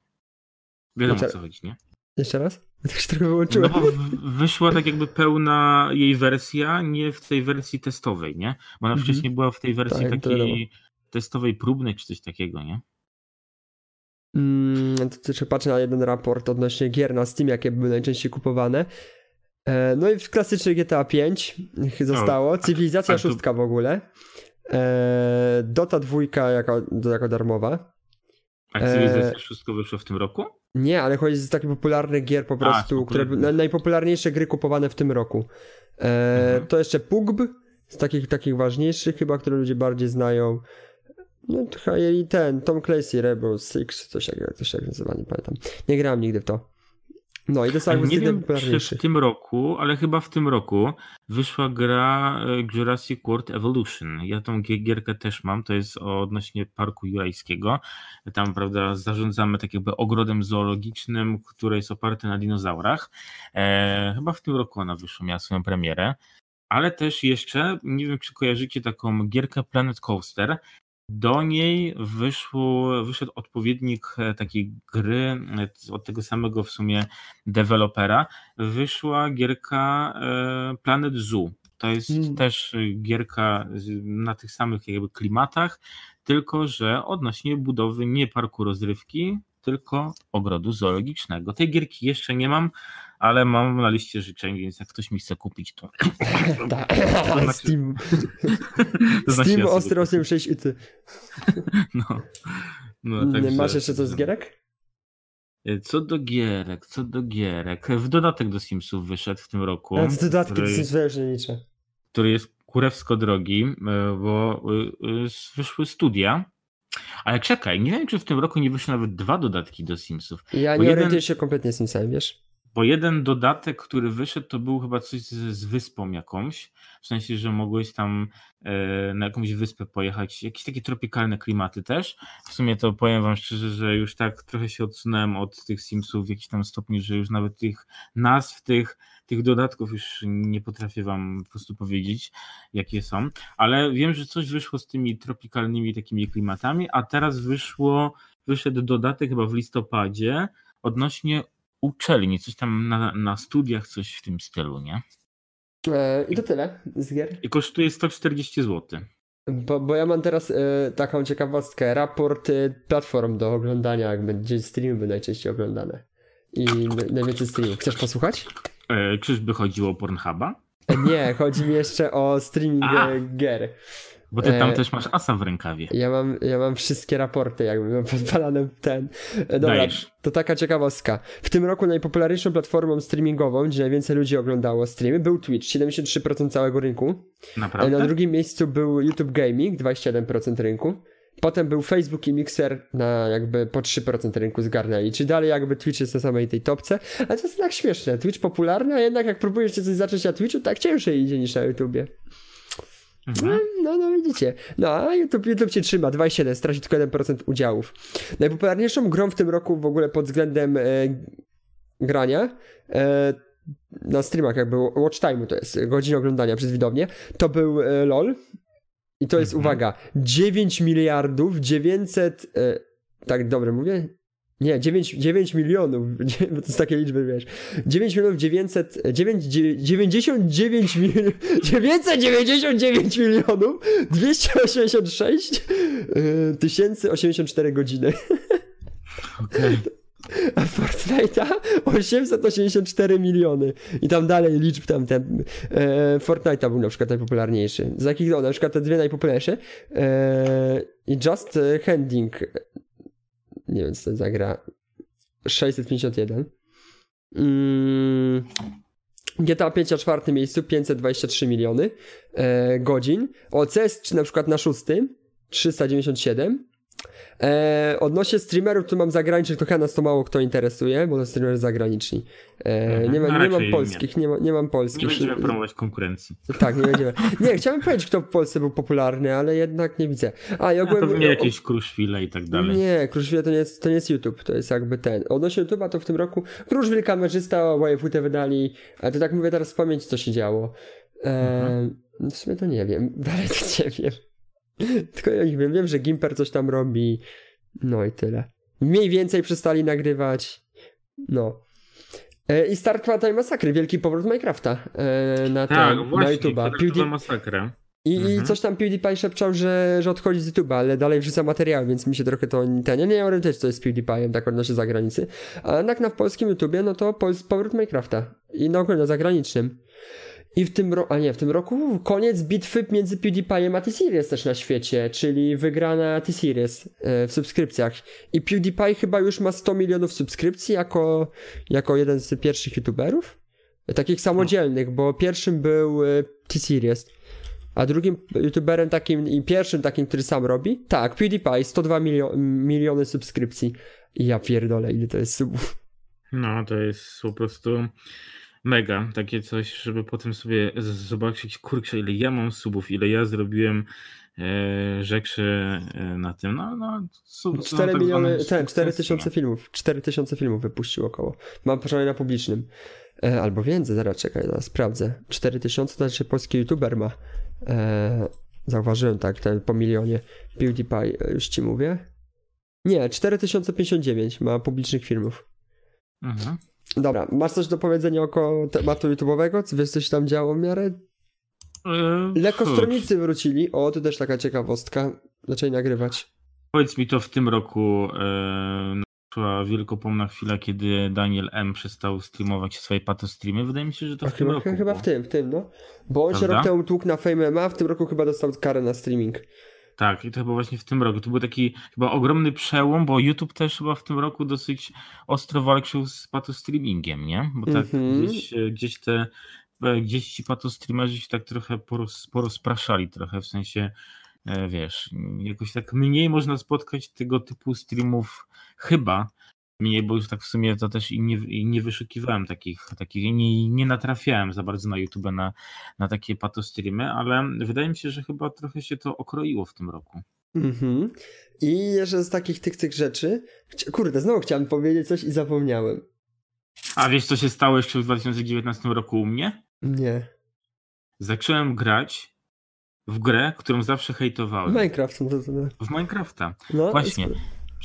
Wiadomo o co chodzi, nie? Jeszcze raz? Tak się trochę wyłączyłem. No bo wyszła tak jakby pełna jej wersja, nie w tej wersji testowej, nie? Bo ona mhm. wcześniej była w tej wersji tak, takiej testowej, próbnej czy coś takiego, nie? Mm, to jeszcze patrzę na jeden raport odnośnie gier na Steam, jakie były najczęściej kupowane. E, no i w klasyczny GTA 5 zostało. O, Cywilizacja a, a szóstka w ogóle. E, Dota dwójka jako, jako darmowa. A Cywilizacja e, szóstka wyszła w tym roku? Nie, ale chodzi o takie popularne gier po prostu, a, które najpopularniejsze gry kupowane w tym roku. E, mhm. To jeszcze PUGB, z takich, takich ważniejszych chyba, które ludzie bardziej znają. No trochę i ten, Tom Clancy, Rebel Six, coś takiego, coś tak nazywa, nie pamiętam. Nie grałem nigdy w to. No i to jest Nie wiem, czy w tym roku, ale chyba w tym roku wyszła gra e, Jurassic World Evolution. Ja tą gierkę też mam, to jest odnośnie parku jurajskiego. Tam, prawda, zarządzamy tak jakby ogrodem zoologicznym, który jest oparty na dinozaurach. E, chyba w tym roku ona wyszła, miała swoją premierę. Ale też jeszcze, nie wiem czy kojarzycie taką gierkę Planet Coaster, do niej wyszło, wyszedł odpowiednik e, takiej gry e, od tego samego w sumie dewelopera. Wyszła gierka e, Planet Zoo. To jest hmm. też gierka na tych samych jakby klimatach, tylko że odnośnie budowy nie parku rozrywki, tylko ogrodu zoologicznego. Tej gierki jeszcze nie mam, ale mam na liście życzeń, więc jak ktoś mi chce kupić, to. Tak, Steam. to znaczy Steam ja ostro 86 i ty. No. no. Masz jeszcze coś z gierek? E, co do gierek, co do gierek. W dodatek do Simsów wyszedł w tym roku. A to dodatki który, do Simsów nie liczę. Który jest kurewsko drogi, e, bo e, wyszły studia. Ale czekaj, nie wiem, czy w tym roku nie wyszły nawet dwa dodatki do Simsów. Ja nie jeden... orientuję się kompletnie Simsami, wiesz? Bo jeden dodatek, który wyszedł, to był chyba coś z, z wyspą jakąś. W sensie, że mogłeś tam e, na jakąś wyspę pojechać. Jakieś takie tropikalne klimaty też. W sumie to powiem wam szczerze, że już tak trochę się odsunąłem od tych Simsów w jakiś tam stopniu, że już nawet tych nazw, tych, tych dodatków już nie potrafię wam po prostu powiedzieć, jakie są. Ale wiem, że coś wyszło z tymi tropikalnymi takimi klimatami, a teraz wyszło, wyszedł dodatek chyba w listopadzie odnośnie uczelni, coś tam na, na studiach, coś w tym stylu, nie? E, I to tyle z gier. I kosztuje 140 zł. Bo, bo ja mam teraz e, taką ciekawostkę. Raport e, platform do oglądania, jak będzie streamy były najczęściej oglądane. I najwięcej streamów. Chcesz posłuchać? E, czyżby chodziło o Pornhuba? Nie, chodzi mi jeszcze o streaming A. gier. Bo ty tam e, też masz asa w rękawie. Ja mam, ja mam wszystkie raporty, jakby mam podpalane ten. E, dobra, Dajesz. to taka ciekawostka. W tym roku najpopularniejszą platformą streamingową, gdzie najwięcej ludzi oglądało streamy, był Twitch, 73% całego rynku. Naprawdę? Na drugim miejscu był YouTube Gaming, 27% rynku. Potem był Facebook i Mixer na jakby po 3% rynku zgarnęli. Czy dalej jakby Twitch jest na samej tej topce. Ale to jest tak śmieszne. Twitch popularny, a jednak jak próbujesz coś zacząć na Twitchu, tak ciężej idzie niż na YouTubie. Mhm. No, no, no, widzicie. No, a YouTube, YouTube cię trzyma, 2,7, straci tylko 1% udziałów. Najpopularniejszą grą w tym roku w ogóle pod względem e, grania e, na streamach jakby watch time to jest, godzina oglądania przez widownię, to był e, LOL i to jest, mhm. uwaga, 9 miliardów 900 e, tak dobrze mówię? Nie, 9, 9 milionów, to jest takie liczby, wiesz. 9 milionów 900, 9, 99 milionów, 999 milionów 286 yy, tysięcy 84 godziny. Okay. A Fortnite'a 884 miliony. I tam dalej liczb tam ten. E, Fortnite'a był na przykład najpopularniejszy. Z jakich, no, na przykład te dwie najpopularniejsze. E, I Just Handing nie wiem, co to zagra. 651. Mm, GTA 5 na czwartym miejscu 523 miliony e, godzin. OCS na przykład na szóstym 397. E, odnośnie streamerów, tu mam zagranicznych, to chyba nas to mało kto interesuje, bo to streamerzy zagraniczni. E, mhm. nie, ma, nie mam polskich, nie, ma, nie mam polskich. Nie będziemy promować konkurencji. Tak, nie będziemy. Nie, chciałem powiedzieć, kto w Polsce był popularny, ale jednak nie widzę. A, ja ogółem, to nie jakieś Kruszwile i tak dalej. Nie, Kruszwile to nie, jest, to nie jest YouTube, to jest jakby ten. Odnośnie YouTube'a to w tym roku Kruszwil kamerzysta, YFUT wydali, ale to tak mówię teraz z pamięci, co się działo. E, mhm. W sumie to nie wiem, dalej to nie wiem. Tylko ja nie wiem, wiem, że Gimper coś tam robi. No i tyle. Mniej więcej przestali nagrywać. No. E, I Start Time Masakry, wielki powrót Minecrafta e, na, tak, ten, właśnie, na YouTube'a. PewDie... masakrę. I, mhm. coś tam PewDiePie szepczał, że, że odchodzi z YouTube'a, ale dalej wrzuca materiały, więc mi się trochę to ten. Ja nie wiem też, co jest z PewDiePie'em, tak odnośnie zagranicy. A jednak na polskim YouTubie, no to powrót Minecrafta. I na ogóle na zagranicznym. I w tym roku, a nie, w tym roku koniec bitwy między PewDiePie'em a T-Series też na świecie, czyli wygrana T-Series e, w subskrypcjach. I PewDiePie chyba już ma 100 milionów subskrypcji jako, jako jeden z pierwszych YouTuberów. Takich samodzielnych, bo pierwszym był e, T-Series. A drugim youtuberem takim i pierwszym takim, który sam robi? Tak, PewDiePie, 102 milio miliony subskrypcji. I ja pierdolę, ile to jest subów. No, to jest po prostu mega. Takie coś, żeby potem sobie zobaczyć, kurczę, ile ja mam subów, ile ja zrobiłem e, rzeczy e, na tym. No, no, sub, 4 tak miliony, ten, 4 tysiące filmów. 4 tysiące filmów wypuścił około. Mam przynajmniej na publicznym. E, albo więcej, zaraz czekaj, zaraz sprawdzę. 4 tysiące to znaczy polski youtuber ma. E, zauważyłem tak, ten po milionie. PewDiePie, już ci mówię. Nie, 4059 ma publicznych filmów. Mhm. Dobra, masz coś do powiedzenia około tematu YouTube'owego? Co wiesz, coś tam działo w miarę? Yy, Lekkostronicy wrócili. O, to też taka ciekawostka. Zaczęli nagrywać. Powiedz mi to w tym roku yy, była wielkopomna chwila, kiedy Daniel M. przestał streamować swoje streamy. Wydaje mi się, że to w tym chyba, roku. Chyba było. w tym, w tym, no. Bo on Prawda? się rok temu tłukł na Fame MMA, w tym roku chyba dostał karę na streaming. Tak, i to chyba właśnie w tym roku. To był taki chyba ogromny przełom, bo YouTube też chyba w tym roku dosyć ostro walczył z patostreamingiem, nie? Bo tak mm -hmm. gdzieś, gdzieś te gdzieś ci patostreamerzy się tak trochę poros, porozpraszali trochę, w sensie e, wiesz, jakoś tak mniej można spotkać tego typu streamów chyba, mniej, bo już tak w sumie to też i nie, i nie wyszukiwałem takich, takich nie, nie natrafiałem za bardzo na YouTube na, na takie patostreamy, ale wydaje mi się, że chyba trochę się to okroiło w tym roku. Mhm. I jeszcze z takich tych, tych rzeczy, kurde, znowu chciałem powiedzieć coś i zapomniałem. A wiesz, co się stało jeszcze w 2019 roku u mnie? Nie. Zacząłem grać w grę, którą zawsze hejtowałem. Minecraft. No. W Minecrafta. No, Właśnie.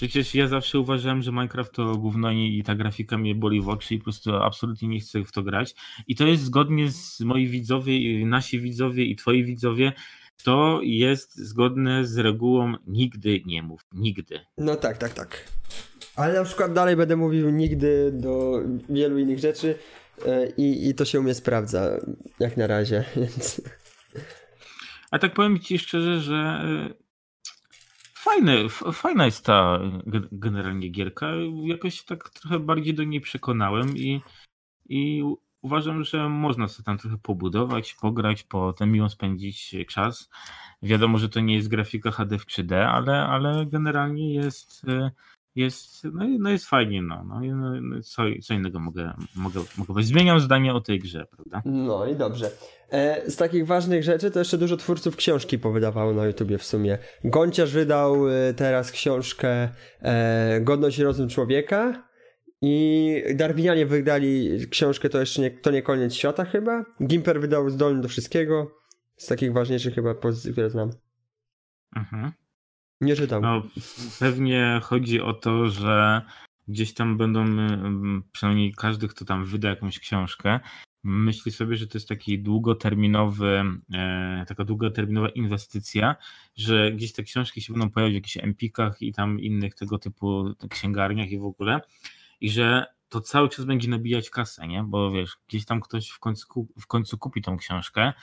Przecież ja zawsze uważałem, że Minecraft to gówno i ta grafika mnie boli w oczy i po prostu absolutnie nie chcę w to grać. I to jest zgodnie z moi widzowie, nasi widzowie i twoi widzowie, to jest zgodne z regułą nigdy nie mów. Nigdy. No tak, tak, tak. Ale na przykład dalej będę mówił nigdy do wielu innych rzeczy e, i, i to się u mnie sprawdza, jak na razie, więc... A tak powiem ci szczerze, że Fajne, fajna jest ta generalnie gierka. Jakoś tak trochę bardziej do niej przekonałem i, i uważam, że można sobie tam trochę pobudować, pograć, potem miło spędzić czas. Wiadomo, że to nie jest grafika HD w 3D, ale, ale generalnie jest jest, no, no jest fajnie, no. no, no, no co, co innego mogę, mogę, mogę powiedzieć. Zmieniam zdanie o tej grze, prawda? No i dobrze. E, z takich ważnych rzeczy to jeszcze dużo twórców książki powydawało na YouTubie w sumie. Gonciarz wydał e, teraz książkę e, Godność i rozum człowieka i Darwinianie wydali książkę To jeszcze nie, to nie koniec świata chyba. Gimper wydał Zdolny do wszystkiego. Z takich ważniejszych chyba pozycji, które znam. Mhm. Nie czytam. No, pewnie chodzi o to, że gdzieś tam będą, przynajmniej każdy, kto tam wyda jakąś książkę, myśli sobie, że to jest taki długoterminowy, e, taka długoterminowa inwestycja, że gdzieś te książki się będą pojawiać w jakichś empikach i tam innych tego typu księgarniach i w ogóle i że to cały czas będzie nabijać kasę, nie? Bo wiesz, gdzieś tam ktoś w końcu, w końcu kupi tą książkę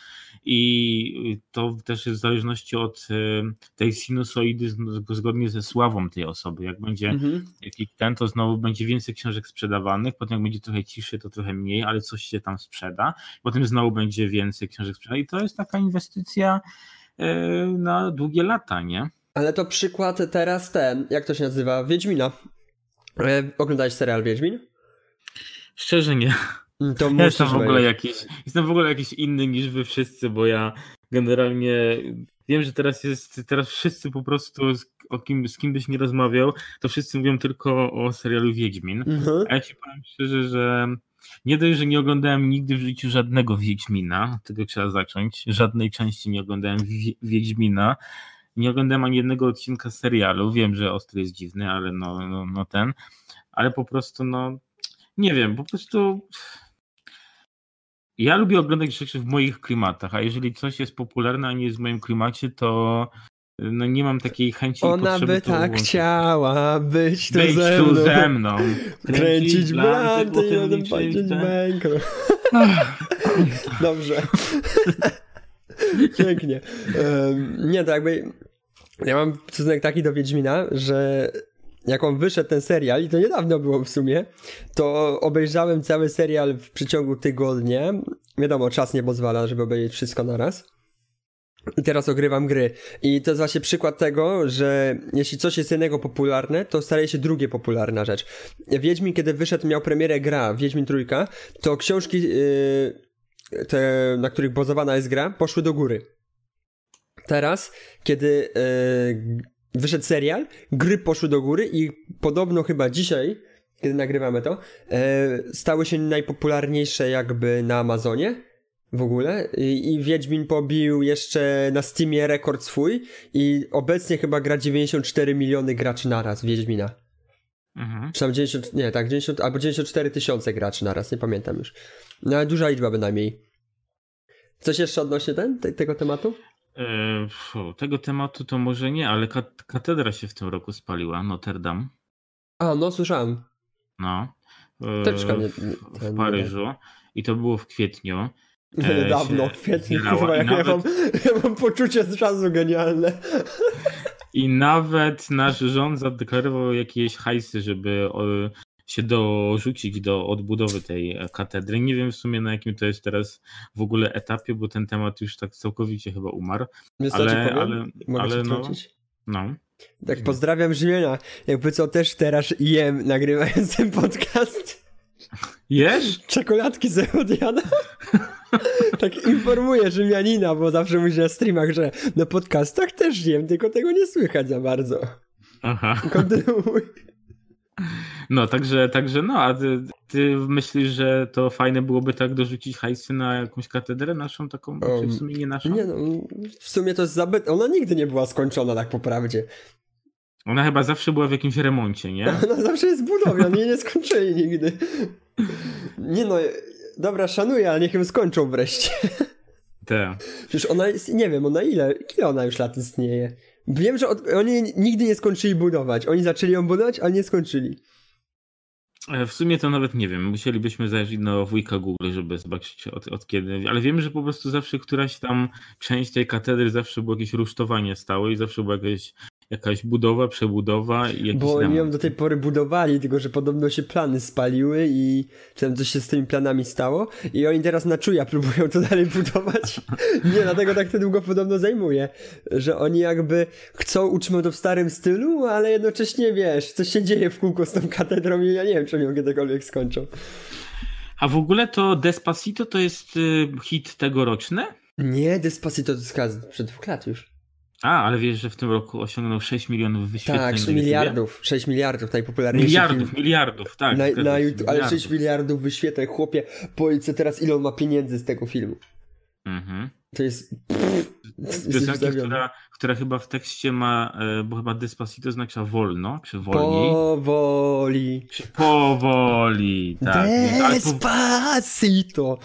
i to też jest w zależności od y, tej sinusoidy zgodnie ze sławą tej osoby. Jak będzie mhm. jakiś ten, to znowu będzie więcej książek sprzedawanych, potem jak będzie trochę ciszy, to trochę mniej, ale coś się tam sprzeda, potem znowu będzie więcej książek sprzedanych i to jest taka inwestycja y, na długie lata, nie? Ale to przykład teraz ten, jak to się nazywa? Wiedźmina. E, oglądałeś serial Wiedźmin? Szczerze nie. Mm, to ja jestem w ogóle jakiś, jestem w ogóle jakiś inny niż wy wszyscy, bo ja generalnie wiem, że teraz jest, teraz wszyscy po prostu z, o kim, z kim byś nie rozmawiał, to wszyscy mówią tylko o serialu Wiedźmin. Mhm. A ja ci powiem szczerze, że nie dość, że nie oglądałem nigdy w życiu żadnego Wiedźmina, tego trzeba zacząć, żadnej części nie oglądałem Wiedźmina, nie oglądałem ani jednego odcinka serialu, wiem, że ostry jest dziwny, ale no, no, no ten, ale po prostu no nie wiem, po prostu ja lubię oglądać rzeczy w moich klimatach, a jeżeli coś jest popularne, a nie jest w moim klimacie, to no nie mam takiej chęci Ona by tak chciała być tu być ze mną. tu ze mną. Kręcić blanty i potem płacić tak? Dobrze. Pięknie. Em, nie, to jakby ja mam stosunek taki do Wiedźmina, że jak on wyszedł ten serial, i to niedawno było w sumie, to obejrzałem cały serial w przeciągu tygodnia. Wiadomo, czas nie pozwala, żeby obejrzeć wszystko naraz. I teraz ogrywam gry. I to jest właśnie przykład tego, że jeśli coś jest jednego popularne, to staje się drugie popularna rzecz. Wiedźmin, kiedy wyszedł, miał premierę gra, Wiedźmin Trójka, to książki, yy, te, na których bazowana jest gra, poszły do góry. Teraz, kiedy yy, wyszedł serial, gry poszły do góry i podobno chyba dzisiaj, kiedy nagrywamy to, yy, stały się najpopularniejsze jakby na Amazonie w ogóle I, i Wiedźmin pobił jeszcze na Steamie rekord swój i obecnie chyba gra 94 miliony graczy naraz Wiedźmina. Mhm. Czy tam 90, nie, tak, 90, albo 94 tysiące graczy naraz, nie pamiętam już. No ale duża liczba bynajmniej. Coś jeszcze odnośnie ten, te, tego tematu? E, tego tematu to może nie, ale kat- katedra się w tym roku spaliła, Notre Dame. A, no słyszałem. No. E, Teczka nie- w, nie- w ten- Paryżu. I to było w kwietniu. E, Dawno, się świetnie, zbierała kurwa, jak ja, nawet- mam, ja mam poczucie z czasu genialne. I nawet nasz rząd zadeklarował jakieś hajsy, żeby się dorzucić do odbudowy tej e, katedry. Nie wiem w sumie na jakim to jest teraz w ogóle etapie, bo ten temat już tak całkowicie chyba umarł. Wiesz Ale, powiem? ale, Mogę ale no, no. Tak, pozdrawiam Rzymienia. Jakby co, też teraz jem nagrywając ten podcast. Jesz? Czekoladki sobie odjada. tak informuję Rzymianina, bo zawsze mówi na streamach, że na podcastach też jem, tylko tego nie słychać za bardzo. Aha. Kontynuuj. No, także, także no, a ty, ty myślisz, że to fajne byłoby tak dorzucić hajsy na jakąś katedrę naszą taką, czy w sumie nie naszą? Nie no, w sumie to jest zabyt... Ona nigdy nie była skończona tak po prawdzie. Ona chyba zawsze była w jakimś remoncie, nie? Ona zawsze jest w budowie, oni jej nie skończyli nigdy. Nie no, dobra, szanuję, ale niech ją skończą wreszcie. Te. Przecież ona jest, nie wiem, ona ile, ile ona już lat istnieje? Wiem, że od, oni nigdy nie skończyli budować. Oni zaczęli ją budować, ale nie skończyli. E, W sumie to nawet nie wiem. Musielibyśmy zajrzeć na wujka Google, żeby zobaczyć od, od kiedy. Ale wiem, że po prostu zawsze któraś tam część tej katedry zawsze było jakieś rusztowanie stałe i zawsze była jakaś, jakaś budowa, przebudowa i jakiś Bo oni ją do tej pory budowali, tylko że podobno się plany spaliły i czy tam coś się z tymi planami stało i oni teraz na czuja próbują to dalej budować. Nie, dlatego tak to długo podobno zajmuje, że oni jakby chcą utrzymać to w starym stylu, ale jednocześnie wiesz, coś się dzieje w kółko z tą katedrą i ja nie wiem, czy oni ją kiedykolwiek skończą. A w ogóle to Despacito to jest y, hit tegoroczny? Nie, Despacito to jest przed dwóch lat już. A, ale wiesz, że w tym roku osiągnął 6 milionów wyświetleń Tak, na 6 YouTubie? miliardów, 6 miliardów, najpopularniejszy Miliardów, film. miliardów, tak. Na, na YouTube, ale miliardów. 6 miliardów wyświetleń, chłopie, powiedz co teraz ile on ma pieniędzy z tego filmu. Mhm. To jest... Piosenki, która, która chyba w tekście ma, e, bo chyba Despacito oznacza wolno, czy wolniej. Powoli. Powoli, tak. Despacito.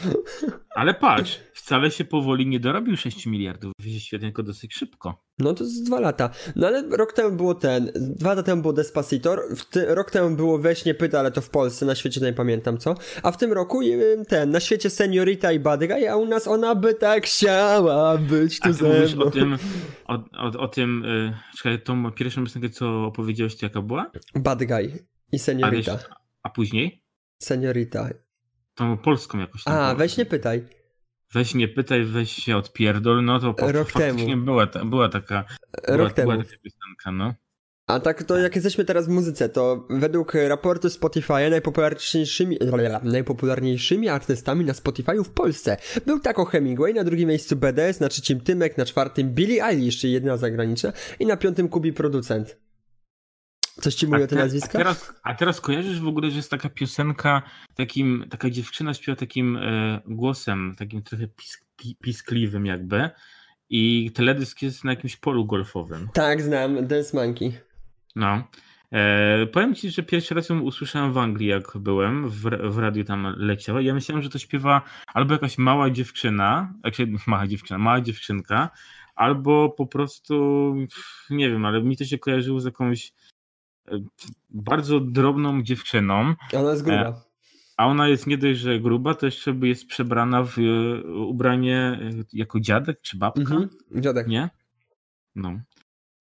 ale patrz, wcale się powoli nie dorobił 6 miliardów wyświetleń, tylko dosyć szybko. No to z dwa lata. No ale rok temu było ten, dwa lata temu było Despacito, w ty, rok temu było Weź nie pyta, ale to w Polsce, na świecie nie pamiętam co, a w tym roku y, ten, na świecie Seniorita i Bad Guy, a u nas ona by tak chciała być A ty ze mówisz o tym, o, o, o tym, y, czekaj, tą pierwszą piosenkę, co opowiedziałeś, to jaka była? Bad Guy i A, Seniorita. jeszcze- a później? Seniorita. Tą polską jakoś tam. A, była. weź nie pytaj. Weź nie pytaj, weź się odpierdol, no to po, Rok faktycznie temu. Była, ta, była taka była, Rok temu. była taka piosenka, no. A tak to jak jesteśmy teraz w muzyce, to według raportu Spotify najpopularniejszymi, najpopularniejszymi artystami na Spotify w Polsce był Taco Hemingway, na drugim miejscu BDS, na trzecim Tymek, na czwartym Billie Eilish, czyli jedna zagraniczna i na piątym Kubi Producent. Coś ci mówią te te- nazwiska? A teraz, a teraz kojarzysz w ogóle, że jest taka piosenka, takim, taka dziewczyna śpiewa takim e, głosem, takim trochę pis, pi, piskliwym jakby i teledysk jest na jakimś polu golfowym. Tak, znam, Dance Monkey. No. E, powiem ci, że pierwszy raz ją usłyszałem w Anglii, jak byłem, w, w radiu tam leciała. Ja myślałem, że to śpiewa albo jakaś mała dziewczyna, znaczy mała dziewczyna, mała dziewczynka, albo po prostu, nie wiem, ale mi to się kojarzyło z jakąś e, bardzo drobną dziewczyną. Ona jest gruba. E, a ona jest nie dość, że gruba, to jeszcze jest przebrana w e, ubranie jako dziadek czy babka. Mhm, dziadek. Nie? No.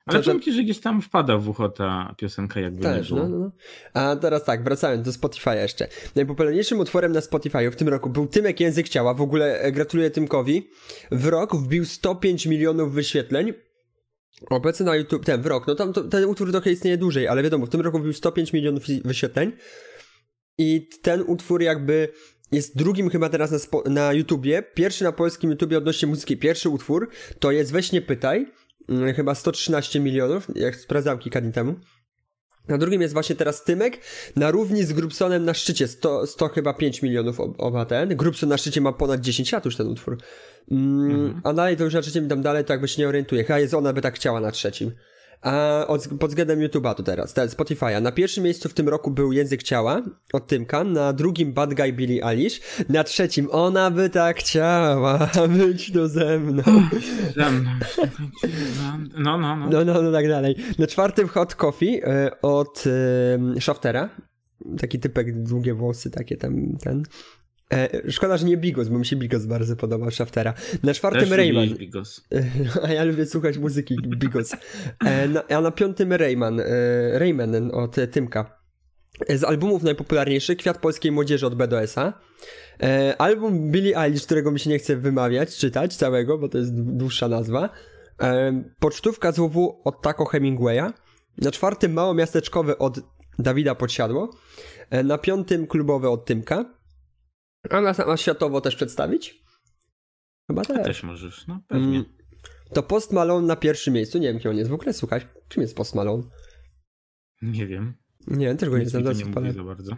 Ale powiem ci, że gdzieś tam wpada w ucho ta piosenka jakby Też, nie było. No, no. A teraz tak, wracając do Spotify jeszcze. Najpopularniejszym utworem na Spotify w tym roku był Tymek Język Ciała. W ogóle e, gratuluję Tymkowi. W rok wbił 105 milionów wyświetleń. Obecnie na YouTube, ten w rok, no tam to, ten utwór trochę istnieje dłużej, ale wiadomo, w tym roku wbił 105 milionów wyświetleń. I ten utwór jakby jest drugim chyba teraz na, na YouTubie. Pierwszy na polskim YouTubie odnośnie muzyki, pierwszy utwór to jest Weź nie pytaj chyba 113 milionów, jak sprawdzałem kilka dni temu. Na drugim jest właśnie teraz Tymek, na równi z Grubsonem na szczycie, 100, 100 chyba 5 milionów oba ten. Grubson na szczycie ma ponad 10 lat już ten utwór. Mm, mhm. A dalej to już na trzecim tam dalej to jakby się nie orientuje. Chyba jest ona by tak chciała na trzecim. A od, pod względem YouTube'a to teraz, teraz Spotify'a. Na pierwszym miejscu w tym roku był Język Ciała od Tymka, na drugim Bad Guy Billie Eilish, na trzecim Ona by tak chciała być do ze mną. Ze mną. No, no, no. No, no, no, tak dalej. Na czwartym Hot Coffee y, od y, Shaftera. Taki typek, długie włosy, takie tam, ten. E, szkoda, że nie Bigos, bo mi się Bigos bardzo podobał, Shaftera. Na czwartym Też Rayman. Bigos. A ja lubię słuchać muzyki Bigos. E, na, a na piątym Rayman, e, Rayman od Tymka. E, z albumów najpopularniejszy Kwiat Polskiej Młodzieży od BDS-a. E, album Billie Eilish, którego mi się nie chce wymawiać, czytać całego, bo to jest dłuższa nazwa. E, pocztówka z WW od Taco Hemingwaya. Na czwartym Mało Miasteczkowy od Dawida Podsiadło. E, na piątym Klubowy od Tymka. A na, na światowo też przedstawić? Chyba też. A też możesz, no pewnie. Mm, to Post Malone na pierwszym miejscu. Nie wiem, kim on jest w ogóle. Słuchaj, czym jest Post Malone? Nie wiem. Nie wiem, też go nie znam. Nie mówi za bardzo.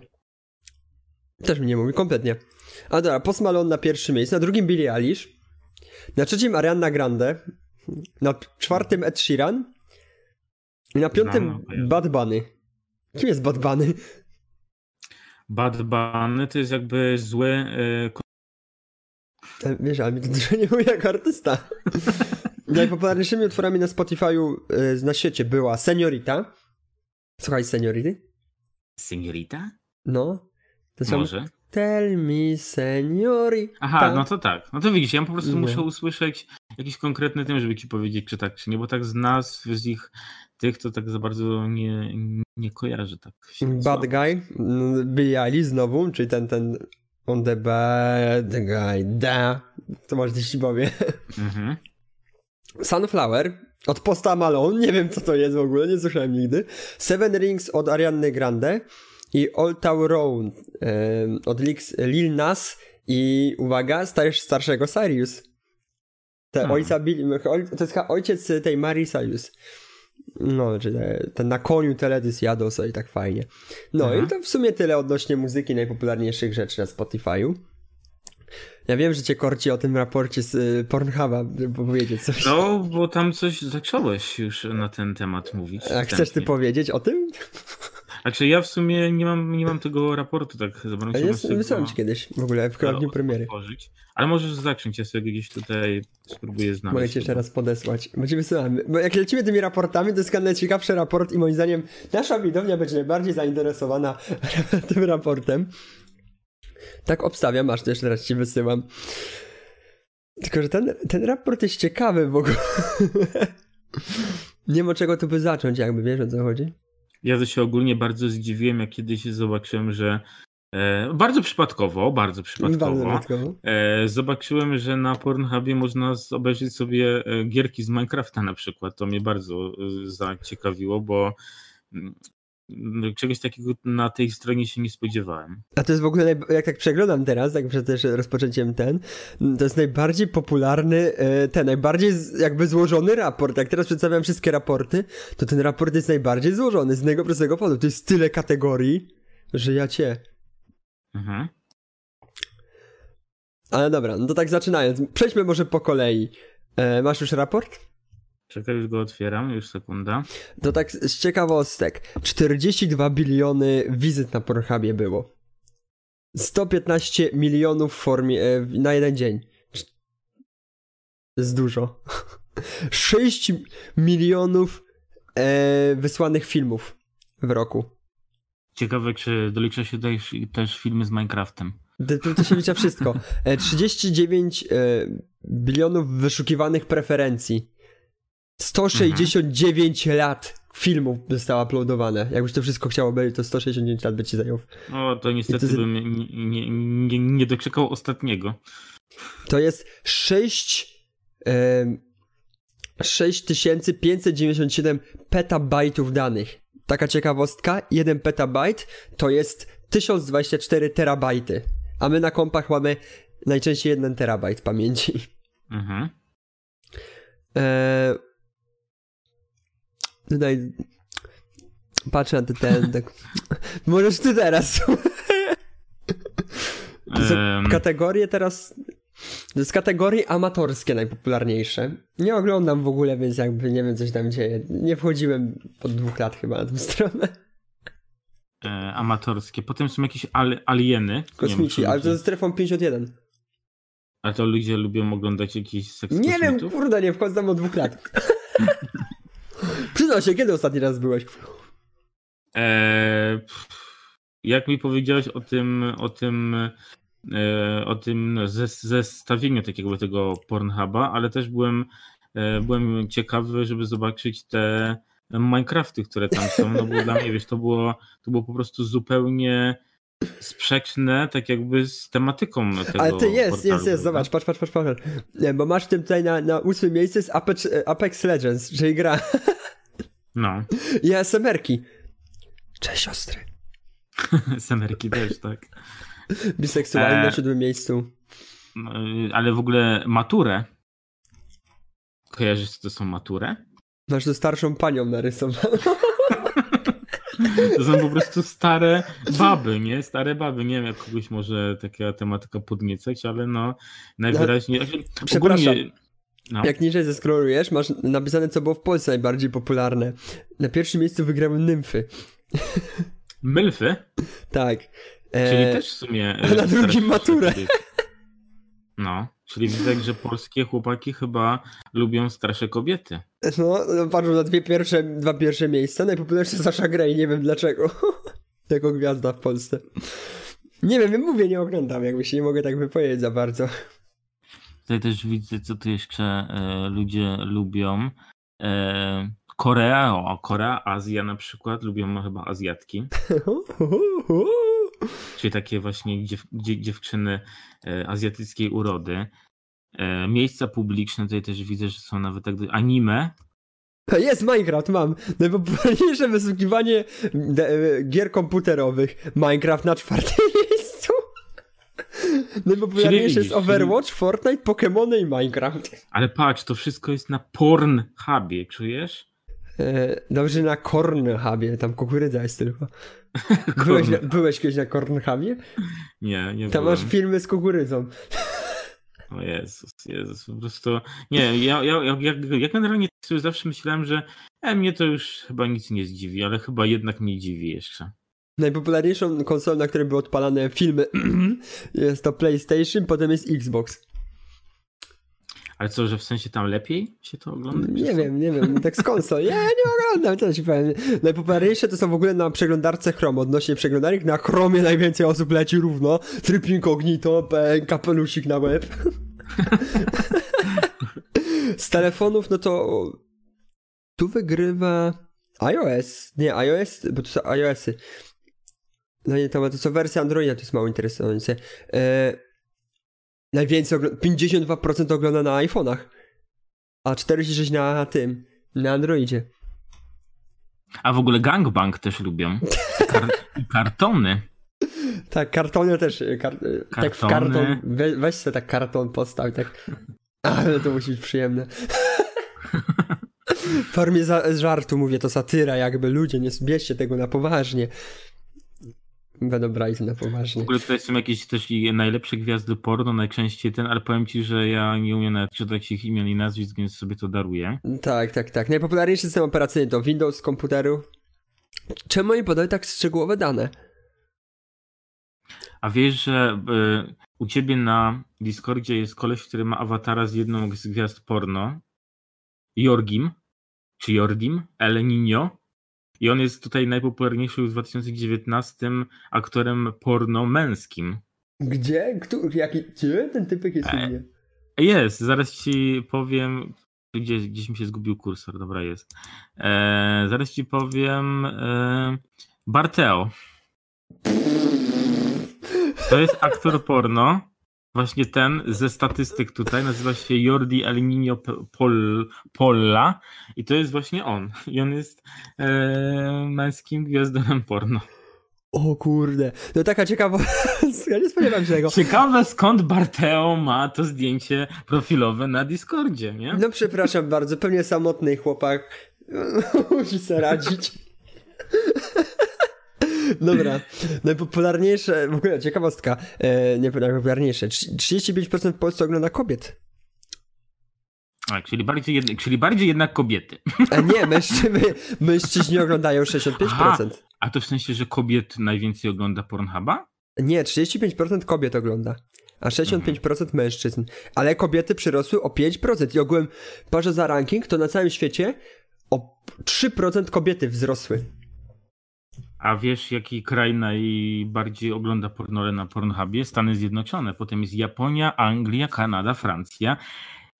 Też mi nie mówi, kompletnie. A dobra, Post Malone na pierwszym miejscu, na drugim Billie Eilish, na trzecim Ariana Grande, na czwartym Ed Sheeran i na piątym Znam, Bad Bunny. Kim jest Bad Bunny? Bad Bunny to jest jakby zły... Yy... Wiesz, ale mi to dużo nie mówi jako artysta. Najpopularniejszymi utworami na Spotify'u yy, na świecie była Seniorita. Słuchaj Seniority? Seniorita? No. To są... Może. Tell me, seniori. Aha, no to tak. No to widzisz, ja po prostu no. muszę usłyszeć jakiś konkretny tym, żeby ci powiedzieć, czy tak, czy nie, bo tak z nazw, z ich tych to tak za bardzo nie, nie kojarzę tak. Bad Guy, Billy znowu, czyli ten, ten on the bad guy, da, to może coś ci powie. Mhm. Sunflower od Posta Malone, nie wiem co to jest w ogóle, nie słyszałem nigdy. Seven Rings od Ariany Grande i Old Town Road od Lil Nas i uwaga, stajesz starszego Sirius. Te hmm. ojca Bill, to jest ojciec tej Mary Sirius. No, czy te, ten na koniu teledys jadą sobie tak fajnie. No Aha. i to w sumie tyle odnośnie muzyki najpopularniejszych rzeczy na Spotify'u. Ja wiem, że cię korci o tym raporcie z y, Pornhuba, powiedzieć coś. No, bo tam coś zacząłeś już na ten temat mówić. A chcesz ty powiedzieć o tym? Znaczy ja w sumie nie mam, nie mam tego raportu tak zobaczyć. Jest, wysłałem ci kiedyś w ogóle w dniu premiery. Otworzyć. Ale możesz zacząć, ja sobie gdzieś tutaj spróbuję znaleźć. Mogę ci jeszcze raz podesłać. Wysyłamy. Bo jak lecimy tymi raportami, to jest najciekawszy raport i moim zdaniem nasza widownia będzie najbardziej zainteresowana tym raportem. Tak obstawiam, aż to jeszcze raz ci wysyłam. Tylko, że ten, ten raport jest ciekawy w ogóle. nie ma czego tu by zacząć, jakby wiesz o co chodzi. Ja to się ogólnie bardzo zdziwiłem, jak kiedyś zobaczyłem, że e, bardzo przypadkowo, bardzo przypadkowo, bardzo e, zobaczyłem, że na Pornhubie można obejrzeć sobie e, gierki z Minecrafta na przykład. To mnie bardzo e, zaciekawiło, bo mm, czegoś takiego na tej stronie się nie spodziewałem. A to jest w ogóle, jak tak przeglądam teraz, tak przed też rozpoczęciem ten, to jest najbardziej popularny, e, ten, najbardziej jakby złożony raport. Jak teraz przedstawiam wszystkie raporty, to ten raport jest najbardziej złożony z jednego prostego powodu. To jest tyle kategorii, że ja cię. Mhm. Ale dobra, no to tak zaczynając. Przejdźmy może po kolei. E, masz już raport? Czekaj, już go otwieram, już sekunda. To tak z ciekawostek. 42 biliony wizyt na Pornhubie było. 115 milionów w formie e, na jeden dzień. To jest dużo. 6 milionów e, wysłanych filmów w roku. Ciekawe, czy dolicza się też, też filmy z Minecraftem. To, się liczy wszystko. E, 39 e, bilionów wyszukiwanych preferencji. 169 mhm. lat filmów zostało uploadowane. Jakbyś to wszystko chciało być, to 169 lat by ci zajął. O, to niestety to... bym nie, nie, nie, doczekał ostatniego. To jest 6 e, 6597 petabajtów danych. Taka ciekawostka, 1 petabajt to jest 1024 terabajty, a my na kompach mamy najczęściej 1 terabajt pamięci. Mhm. E, tutaj patrzę na ten, tak. Możesz ty teraz. Um. Kategorie teraz to jest kategorie amatorskie najpopularniejsze. Nie oglądam w ogóle, więc jakby nie wiem, co się tam dzieje. Nie wchodziłem od dwóch lat chyba na tę stronę. E, amatorskie. Potem są jakieś al alieny. Kosmici, wiem, ale to jest strefą 51. A to ludzie lubią oglądać jakiś seks Nie wiem, kurde, nie wchodzę tam od dwóch lat. Przyznał się, kiedy ostatni raz byłeś? Eee, jak mi powiedziałeś o tym, o tym E, o tym zestawieniu takiego tego Pornhuba, ale też byłem, e, byłem ciekawy, żeby zobaczyć te Minecrafty, które tam są, no bo dla mnie, wiesz, to było, to było po prostu zupełnie sprzeczne, tak jakby z tematyką tego Ale ty jest, portalu, jest, jest, zobacz, patrz, patrz, patrz, patrz. Nie, bo masz tym tutaj na, na ósmym miejscu jest Apex, Apex Legends, czyli gra. No. I ASMR-ki. Cześć siostry. ASMR-ki też, tak. Biseksualny e... na siódmym miejscu. Y, ale w ogóle maturę. Kojarzysz, co to są maturę? Masz to starszą panią narysowaną. To są po prostu stare baby, nie? Stare baby. Nie wiem, jak kogoś może taka tematyka podniecać, ale no najwyraźniej... No, przepraszam. Ogólnie, no. Jak niżej zeskrolujesz, masz napisane, co było w Polsce najbardziej popularne. Na pierwszym miejscu wygrały nymfy. Mylfy? tak. Czyli e, też w sumie. A na drugim maturę. No, czyli widać, że polskie chłopaki chyba lubią starsze kobiety. No, patrzą na dwie pierwsze, dwa pierwsze miejsca. Najpopularniejsze Sasha Grey, nie wiem dlaczego. jako gwiazda w Polsce. Nie wiem, mówię, nie oglądam, jakby się nie mogę tak wypowiedzieć za bardzo. Tutaj też widzę, co tu jeszcze e, ludzie lubią. E, Korea, o, Korea, Azja na przykład, lubią chyba Azjatki. Czyli takie właśnie dziew, dziewczyny e, azjatyckiej urody. E, miejsca publiczne, tutaj też widzę, że są nawet tak anime. Jest Minecraft, mam. Najpopularniejsze wysługiwanie e, gier komputerowych. Minecraft na czwartym miejscu. Najpopularniejsze jest Overwatch, Fortnite, Pokémony i Minecraft. Ale patrz, to wszystko jest na Pornhubie, czujesz? E, dobrze na Kornhubie, tam kukurydza jest tylko. Byłeś, na, byłeś kiedyś na Kornhubie? Nie, nie Tam byłem. masz filmy z kukurydzą. O Jezus, Jezus, po prostu... Nie, ja, ja, ja, ja generalnie zawsze myślałem, że e, mnie to już chyba nic nie zdziwi, ale chyba jednak mnie dziwi jeszcze. Najpopularniejszą konsolą, na której były odpalane filmy jest to PlayStation, potem jest Xbox. Ale co, że w sensie tam lepiej się to ogląda? Nie wiem, nie wiem, tak z konsol. Ja nie oglądam, co ci powiem. Najpopularniejsze to są w ogóle na przeglądarce Chrome. Odnośnie przeglądarek na Chromie najwięcej osób leci równo. Tryb incognito, kapelusik na web. z telefonów, no to tu wygrywa iOS. Nie, iOS, bo to są iOSy. No nie, to, to są wersje Androida, to jest mało interesujące. E, Najwięcej, 52% ogląda na iPhone'ach, a 46% na tym, na Androidzie. A w ogóle gangbang też lubią. Kar kartony. Tak, kartony też. E, kar e, tak w karton. We, weź sobie tak karton postaw, tak. Ale to musi być przyjemne. W formie żartu mówię, to satyra, jakby ludzie, nie bierzcie tego na poważnie. Będą brać na W poważnie. ogóle tutaj są jakieś też najlepsze gwiazdy porno, najczęściej ten, ale powiem ci, że ja nie umiem nawet czytać ich imion i nazwisk, więc sobie to daruję. Tak, tak, tak. Najpopularniejszy system operacyjny to Windows komputeru. Czemu oni podają tak szczegółowe dane? A wiesz, że y, u ciebie na Discordzie jest koleś, który ma awatara z jedną z gwiazd porno, Jorgim, czy Jordim, El Niño. I on jest tutaj najpopularniejszy w 2019 aktorem porno męskim. Gdzie? Kto, jaki, gdzie ten typek jest E? Jest, zaraz ci powiem. Gdzie, gdzieś mi się zgubił kursor, dobra jest. E, zaraz ci powiem. E, Barteo. To jest aktor porno. Właśnie ten ze statystyk tutaj nazywa się Jordi El Niño P- Pol, Polla i to jest właśnie on. I on jest e, męskim gwiazdorem porno. O kurde. No taka ciekawa... ja nie spodziewam się tego. Ciekawe skąd Barteo ma to zdjęcie profilowe na Discordzie, nie? No przepraszam bardzo, pewnie samotny chłopak musi sobie radzić. Dobra, najpopularniejsze, w ogóle ciekawostka, e, nie najpopularniejsze, 35% w Polsce ogląda kobiet. A, czyli, bardziej jednak, czyli bardziej jednak kobiety. A nie, mężczyźni, mężczyźni oglądają 65%. Aha. A to w sensie, że kobiet najwięcej ogląda Pornhuba? Nie, 35% kobiet ogląda, a 65% mężczyzn. Ale kobiety przyrosły o 5% i ogółem patrzę za ranking, to na całym świecie o 3% kobiety wzrosły. A wiesz, jaki kraj najbardziej ogląda pornole na Pornhubie? Stany Zjednoczone. Potem jest Japonia, Anglia, Kanada, Francja,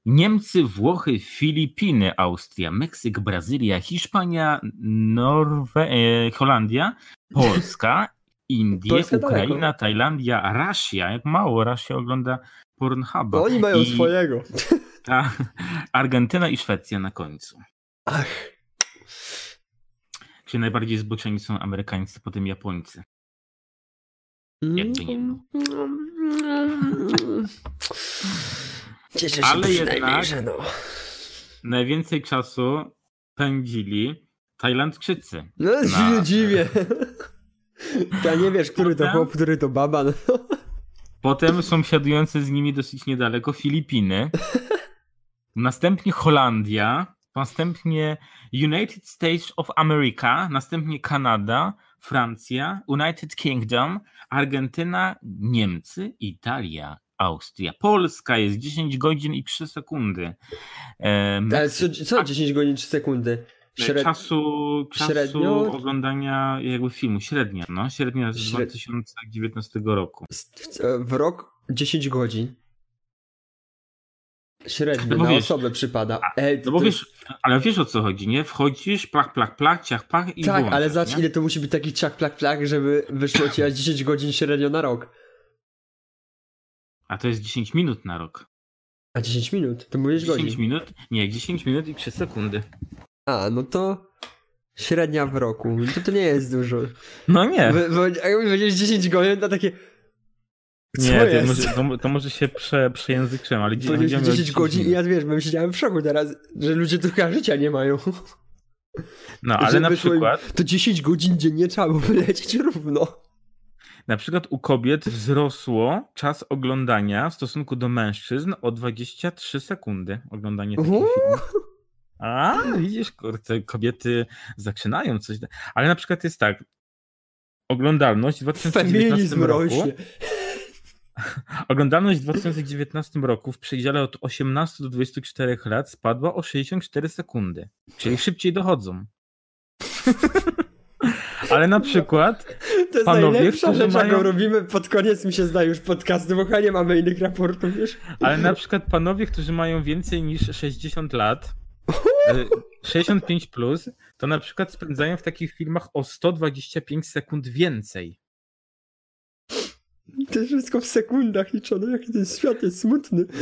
Niemcy, Włochy, Filipiny, Austria, Meksyk, Brazylia, Hiszpania, Norwe... E, Holandia, Polska, Indie, Ukraina, daleko. Tajlandia, Rosja. Jak mało Rosja ogląda Pornhuba. Oni mają I swojego. Argentyna i Szwecja na końcu. Ach, Najbardziej zboczeni są Amerykańscy, potem Japońcy. Jakby nie było. Cieszę się Ale jednak- że no. Najwięcej czasu pędzili Tajlandczycy. No Na- się dziwię. Ja nie wiesz, który to Potem? chłop, który to baba. No. Potem sąsiadujące z nimi dosyć niedaleko Filipiny. Następnie Holandia. Następnie United States of America. Następnie Kanada, Francja, United Kingdom, Argentyna, Niemcy, Italia, Austria. Polska jest 10 godzin i 3 sekundy. E, Ale co, co 10 godzin 3 sekundy? Śred... Czasu, czasu średnio? oglądania jakby filmu, średnia, no, średnia z Śred- 2019 roku. w, w rok 10 godzin. Średnio No na wiesz- osobę przypada. Ej, No bo to- wiesz, ale wiesz o co chodzi, nie? Wchodzisz, plach, plach, plach, ciach, pach i Tak, włączasz, ale zobacz ile to musi być taki czak plak plak, żeby wyszło ci aż 10 godzin średnio na rok. A to jest 10 minut na rok. A 10 minut? To mówisz 10 godzin. minut? Nie, 10 minut i 3 sekundy. A, no to średnia w roku. To to nie jest dużo. No nie. Bo, bo jakby powiedzieć 10 godzin, to takie... Nie, to może, to, to może się prze, przejęzyczyłem, ale gdzie Powiedzieć chodziło mi o 10 godzin i ja wiesz, bym siedziałem w szoku teraz, że ludzie trochę życia nie mają. No, ale że na wyszło im- przykład, To 10 godzin dziennie trzeba było wylecieć równo. na przykład u kobiet wzrosło czas oglądania w stosunku do mężczyzn o 23 sekundy oglądanie takich filmów. A, widzisz, kurczę, kobiety zaczynają coś. Ale na przykład jest tak. Oglądalność w 2019 Feminizm roku. rośnie. Oglądalność w 2019 roku w przedziale od 18 do 24 lat spadła o 64 sekundy. Czyli szybciej dochodzą. Ale na przykład To jest Panowie, najlepsza rzecz, jaką mają- robimy pod koniec, mi się zdaje już podcastu, bo nie mamy innych raportów już. Ale na przykład panowie, którzy mają więcej niż 60 lat, e, 65 plus, to na przykład spędzają w takich filmach o 125 sekund więcej. To jest wszystko w sekundach liczone, jaki ten świat jest smutny.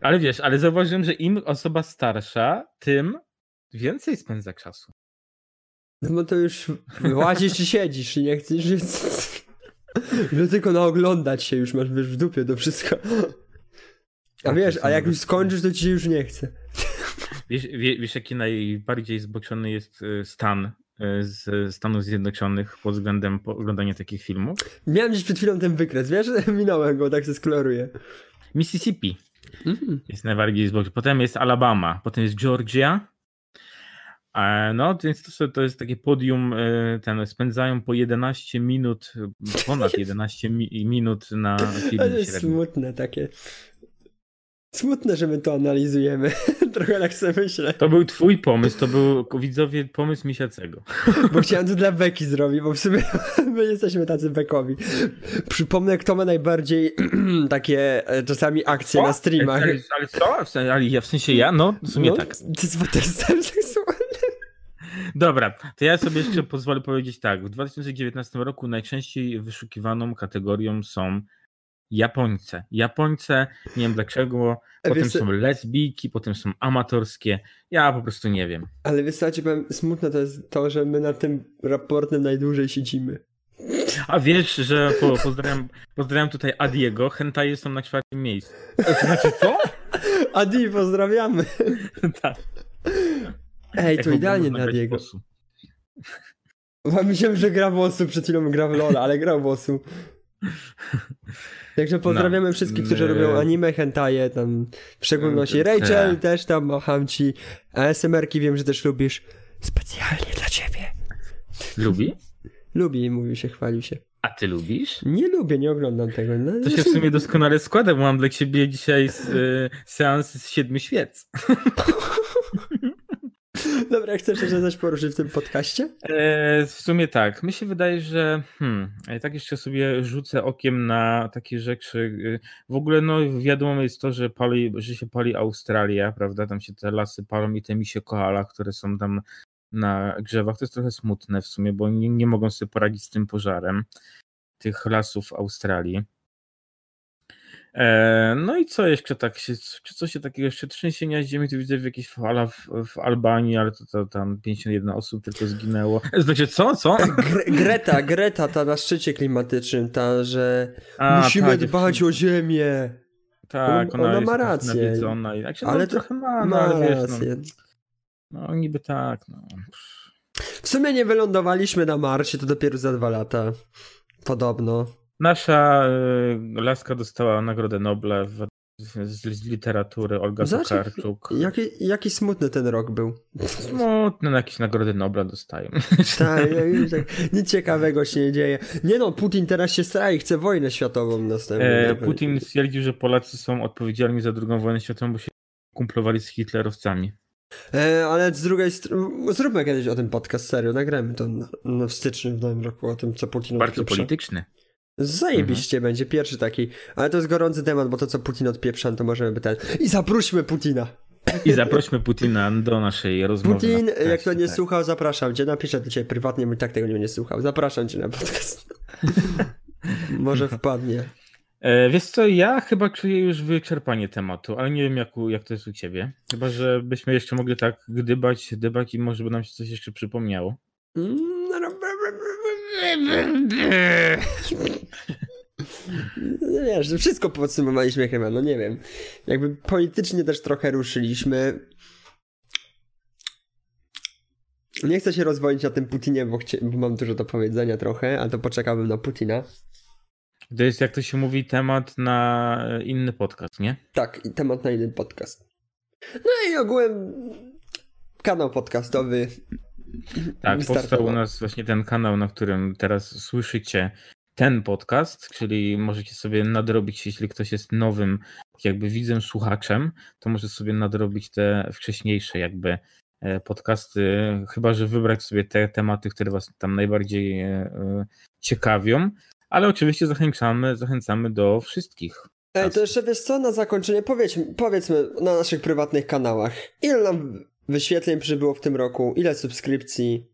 Ale wiesz, ale zauważyłem, że im osoba starsza, tym więcej spędza czasu. No bo to już łazisz i siedzisz i nie chcesz, więc... No tylko na oglądać się już masz wiesz, w dupie to wszystko. A Tak, wiesz, a jak już skończysz, to ci się już nie chce. Wiesz, wie, wiesz jaki najbardziej zboczony jest y, stan z Stanów Zjednoczonych pod względem oglądania takich filmów? Miałem gdzieś przed chwilą ten wykres, wiesz? Minąłem go, tak się skloruję. Mississippi mm. jest najbardziej zboczy. Potem jest Alabama, potem jest Georgia. No, więc to, to jest takie podium, e, ten, spędzają po 11 minut, ponad 11 mi minut na filmie. To jest smutne takie. Smutne, że my to analizujemy. Trochę tak sobie myślę. To był twój pomysł, to był widzowie pomysł Misiacego. Bo chciałem to dla Beki zrobić, bo w sumie my jesteśmy tacy Bekowi. Przypomnę, kto ma najbardziej takie e, czasami akcje co? na streamach. Ale, ale co? Ale ja w sensie ja? No, w sumie no, tak. Ty jest seksualnym. Dobra, to ja sobie jeszcze pozwolę powiedzieć tak. W 2019 roku najczęściej wyszukiwaną kategorią są Japońce. Japońce, nie wiem dlaczego, potem są lesbijki, potem są amatorskie. Ja po prostu nie wiem. Ale wiesz co, powiem, smutne to jest to, że my na tym raportem najdłużej siedzimy. A wiesz, że po, pozdrawiam, pozdrawiam tutaj Adiego, hentaje są na czwartym miejscu. To znaczy co? Adi, pozdrawiamy. tak. Ej, to idealnie na Adiego. Myślałem, że gra w osu, przed chwilą gra w LoL, ale gra w osu. Także pozdrawiamy no, wszystkich, którzy robią anime, hentaje, tam w szczególności no, Rachel też tam macham ci. ASMR-ki wiem, że też lubisz. Specjalnie dla ciebie. Lubi? Lubi, mówił się, chwalił się. A ty lubisz? Nie lubię, nie oglądam tego. No, to się w sumie doskonale składa, bo mam dla ciebie dzisiaj z, y, seans z siedmiu świec. Dobra, chcesz jeszcze coś poruszyć w tym podcaście? E, w sumie tak. Mi się wydaje, że hmm, tak jeszcze sobie rzucę okiem na takie rzeczy. W ogóle no wiadomo jest to, że, pali, że się pali Australia, prawda? Tam się te lasy palą i te misie koala, które są tam na grzewach. To jest trochę smutne w sumie, bo nie, nie mogą sobie poradzić z tym pożarem tych lasów Australii. E, no i co jeszcze tak się, czy coś się takiego jeszcze trzęsienia ziemi, tu widzę w jakiejś fala w, w, Albanii, ale to, to, tam 51 osób tylko zginęło. Znaczy co, co? Gre Greta, Greta ta na szczycie klimatycznym, ta, że A, musimy ta, dbać o ziemię. Tak, ona, ona ma rację. Znaczy, ale no, trochę ma, no, ale wiesz, rację. No, no niby tak, no. W sumie nie wylądowaliśmy na Marsie, to dopiero za dwa lata. Podobno. Nasza y, laska dostała Nagrodę Nobla w, z, z, literatury, Olga Tokarczuk. Jaki, jaki smutny ten rok był. Smutny, no jakieś Nagrody Nobla dostają. Tak, tak, nic ciekawego się nie dzieje. Nie no, Putin teraz się stara i chce wojnę światową następną. E, Putin stwierdził, że Polacy są odpowiedzialni za drugą wojnę światową, bo się kumplowali z hitlerowcami. E, ale z drugiej strony, zróbmy kiedyś o tym podcast, serio, nagramy to na, na w styczniu w nowym roku, o tym, co Putin Bardzo polityczny. Zajebiście mhm. będzie pierwszy taki, ale to jest gorący temat, bo to co Putin odpieprza, to możemy by ten... I zaprośmy Putina! I zaprośmy Putina do naszej rozmowy. Putin, jak to nie tak. słuchał, zapraszam cię. Napiszę do ciebie prywatnie, bo tak tego nie słuchał. Zapraszam cię na podcast. Może wpadnie. E, wiesz co, ja chyba czuję już wyczerpanie tematu, ale nie wiem jak, jak to jest u ciebie. Chyba, że byśmy jeszcze mogli tak gdybać, dybać i może by nam się coś jeszcze przypomniało. Mm, no wiesz, wszystko podsumowaliśmy chyba, no nie wiem. Jakby politycznie też trochę ruszyliśmy. Nie chcę się rozwodzić na tym Putinie, bo, chcie, bo mam dużo do powiedzenia trochę, ale to poczekałbym na Putina. To jest, jak to się mówi, temat na inny podcast, nie? Tak, temat na inny podcast. No i ogółem kanał podcastowy tak, powstał u nas właśnie ten kanał, na którym teraz słyszycie ten podcast, czyli możecie sobie nadrobić, jeśli ktoś jest nowym jakby widzem, słuchaczem, to może sobie nadrobić te wcześniejsze jakby e, podcasty, chyba że wybrać sobie te tematy, które was tam najbardziej e, e, ciekawią, ale oczywiście zachęcamy, zachęcamy do wszystkich. Ej, to jeszcze wiesz co, na zakończenie powiedz, powiedzmy na naszych prywatnych kanałach, ile nam wyświetleń przybyło w tym roku, ile subskrypcji.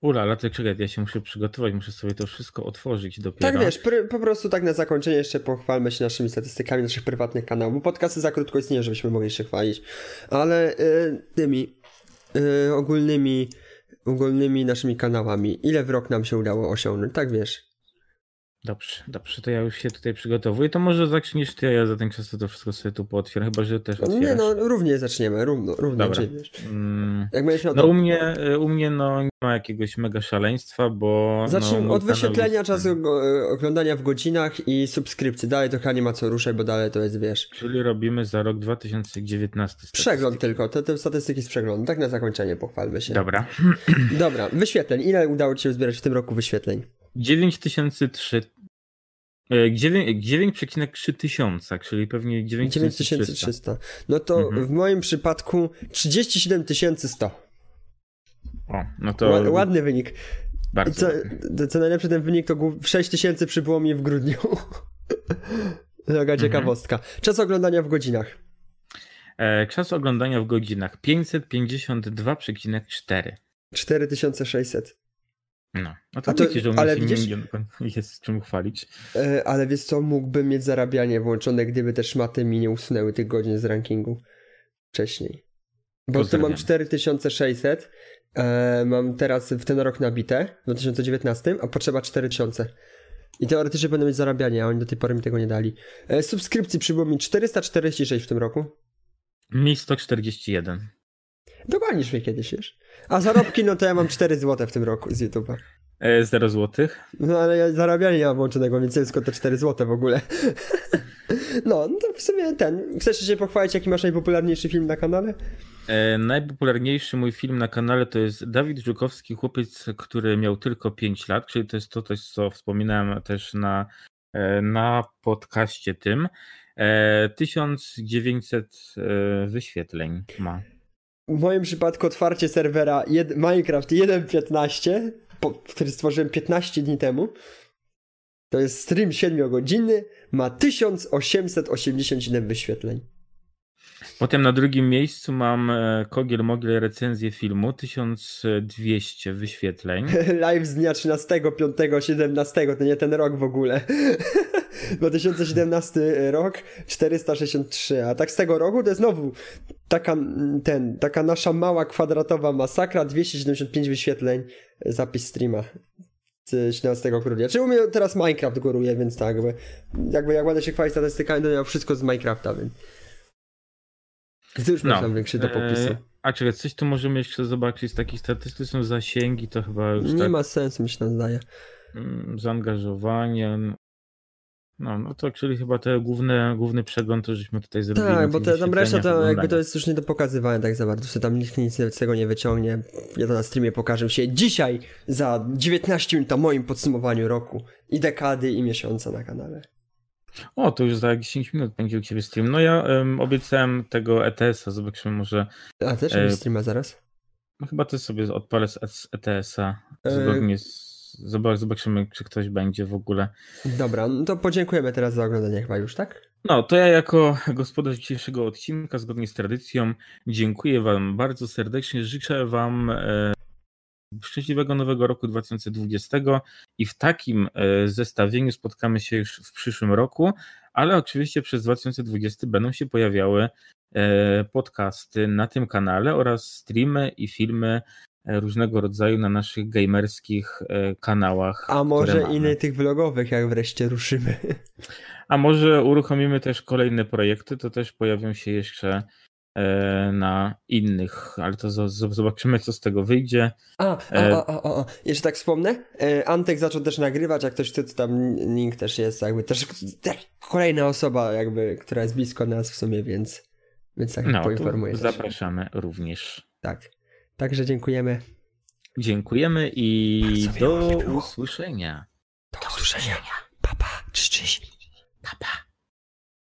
Ula, ale to czekaj, ja się muszę przygotować, muszę sobie to wszystko otworzyć dopiero. Tak wiesz, po prostu tak na zakończenie jeszcze pochwalmy się naszymi statystykami naszych prywatnych kanałów, bo podcasty za krótko istnieją, żebyśmy mogli się chwalić, ale y, tymi y, ogólnymi, ogólnymi naszymi kanałami, ile w rok nam się udało osiągnąć, tak wiesz? Dobrze, dobrze, to ja już się tutaj przygotowuję. To może zaczniesz ty, a ja za ten czas to wszystko sobie tu pootwieram, chyba że też otwierasz. Nie, no równie zaczniemy, równo, równo. Dobra. Mm, jak będziesz miał No to- u mnie, u mnie no nie ma jakiegoś mega szaleństwa, bo... Zacznijmy no, od wyświetlenia jest- czasu go- oglądania w godzinach i subskrypcji. Dalej to chyba nie ma co ruszać, bo dalej to jest, wiesz, Czyli robimy za rok 2019. przegląd tylko. Te, te statystyki z przeglądu. Tak na zakończenie pochwalmy się. Dobra. Dobra, wyświetleń. Ile udało ci się zbierać w tym roku wyświetleń? 9003. e, 9 9,3 tysiąca, czyli pewnie 9300. 9300. No to Mhm. w moim przypadku 37 100. O, no to Ła- Ładny wynik. Bardzo. co, ładnie. to, co najlepsze, ten wynik to głów- 6 tysięcy przybyło mi w grudniu. Taka Mhm. ciekawostka. Czas oglądania w godzinach. E, czas oglądania w godzinach 552,4. 4600. No, no to, A to- wiecie, że u mnie ale widzisz- nie, jest z czym chwalić. E, ale wiesz co, mógłbym mieć zarabianie włączone, gdyby te szmaty mi nie usunęły tych godzin z rankingu wcześniej. Bo tu mam Pozdrawiam. 4600, e, mam teraz w ten rok nabite, w 2019, a potrzeba 4000. I teoretycznie będę mieć zarabianie, a oni do tej pory mi tego nie dali. E, subskrypcji przybyło mi 446 w tym roku. Mi 141. Dogonisz mnie kiedyś, wiesz. A zarobki, no to ja mam 4 zł w tym roku z YouTube'a. E, 0 złotych. No ale ja zarabianie nie mam włączonego, więc tylko te 4 zł w ogóle. No, no to w sumie ten. Chcesz się pochwalić, jaki masz najpopularniejszy film na kanale? E, najpopularniejszy mój film na kanale to jest Dawid Żukowski, chłopiec, który miał tylko 5 lat, czyli to jest to, coś, co wspominałem też na, e, na podcaście tym. E, 1900 e, wyświetleń ma. W moim przypadku otwarcie serwera jed- Minecraft 1.15, po- który stworzyłem 15 dni temu. To jest stream 7-godzinny, ma 1887 wyświetleń. Potem na drugim miejscu mam e, Kogiel Mogiel recenzję filmu, 1200 wyświetleń. Live z dnia 13, 5, 17, to nie ten rok w ogóle. 2017 rok 463, a tak z tego roku to jest znowu taka, ten, taka nasza mała kwadratowa masakra, 275 wyświetleń, zapis streama z 17 grudnia. Czyli u mnie teraz Minecraft góruje, więc tak, jakby, jakby jak będę się chwalić statystykami, to ja wszystko z Minecrafta, więc... Ty już masz tam większy do popisu. E, a czekaj, coś tu możemy jeszcze zobaczyć z takich statystyk, są zasięgi, to chyba już Nie tak, ma sensu, mi się tam zdaje. mm, zaangażowanie. No, no to czyli chyba te główne, główny przegląd to żeśmy tutaj zrobili. Tak, bo te, tam reszta to jakby to jest już nie do pokazywania tak za bardzo, że tam nikt nic z tego nie wyciągnie. Ja to na streamie pokażę się dzisiaj za 19 minut o moim podsumowaniu roku i dekady i miesiąca na kanale. O, to już za 10 minut będzie u Ciebie stream. No ja em, obiecałem tego ETS-a, zobaczymy może, A też E, streama zaraz? no chyba też sobie odpalę z ETS-a, E, zgodnie z, zobaczymy, czy ktoś będzie w ogóle. Dobra, no to podziękujemy teraz za oglądanie chyba już, tak? No, to ja jako gospodarz dzisiejszego odcinka, zgodnie z tradycją, dziękuję Wam bardzo serdecznie. Życzę Wam e, szczęśliwego nowego roku 2020 i w takim e, zestawieniu spotkamy się już w przyszłym roku, ale oczywiście przez 2020 będą się pojawiały e, podcasty na tym kanale oraz streamy i filmy różnego rodzaju na naszych gamerskich e, kanałach. A może innych tych vlogowych, jak wreszcie ruszymy. A może uruchomimy też kolejne projekty, to też pojawią się jeszcze e, na innych, ale to zo- zo- zobaczymy, co z tego wyjdzie. A, a, E, a, a, a. jeszcze tak wspomnę, Antek zaczął też nagrywać, jak ktoś chce, to tam link też jest, jakby też kolejna osoba, jakby, która jest blisko nas w sumie, więc, więc tak No, poinformuję zapraszamy również. Tak. Także dziękujemy. Dziękujemy i do usłyszenia. Do usłyszenia. Papa, cześć, cześć.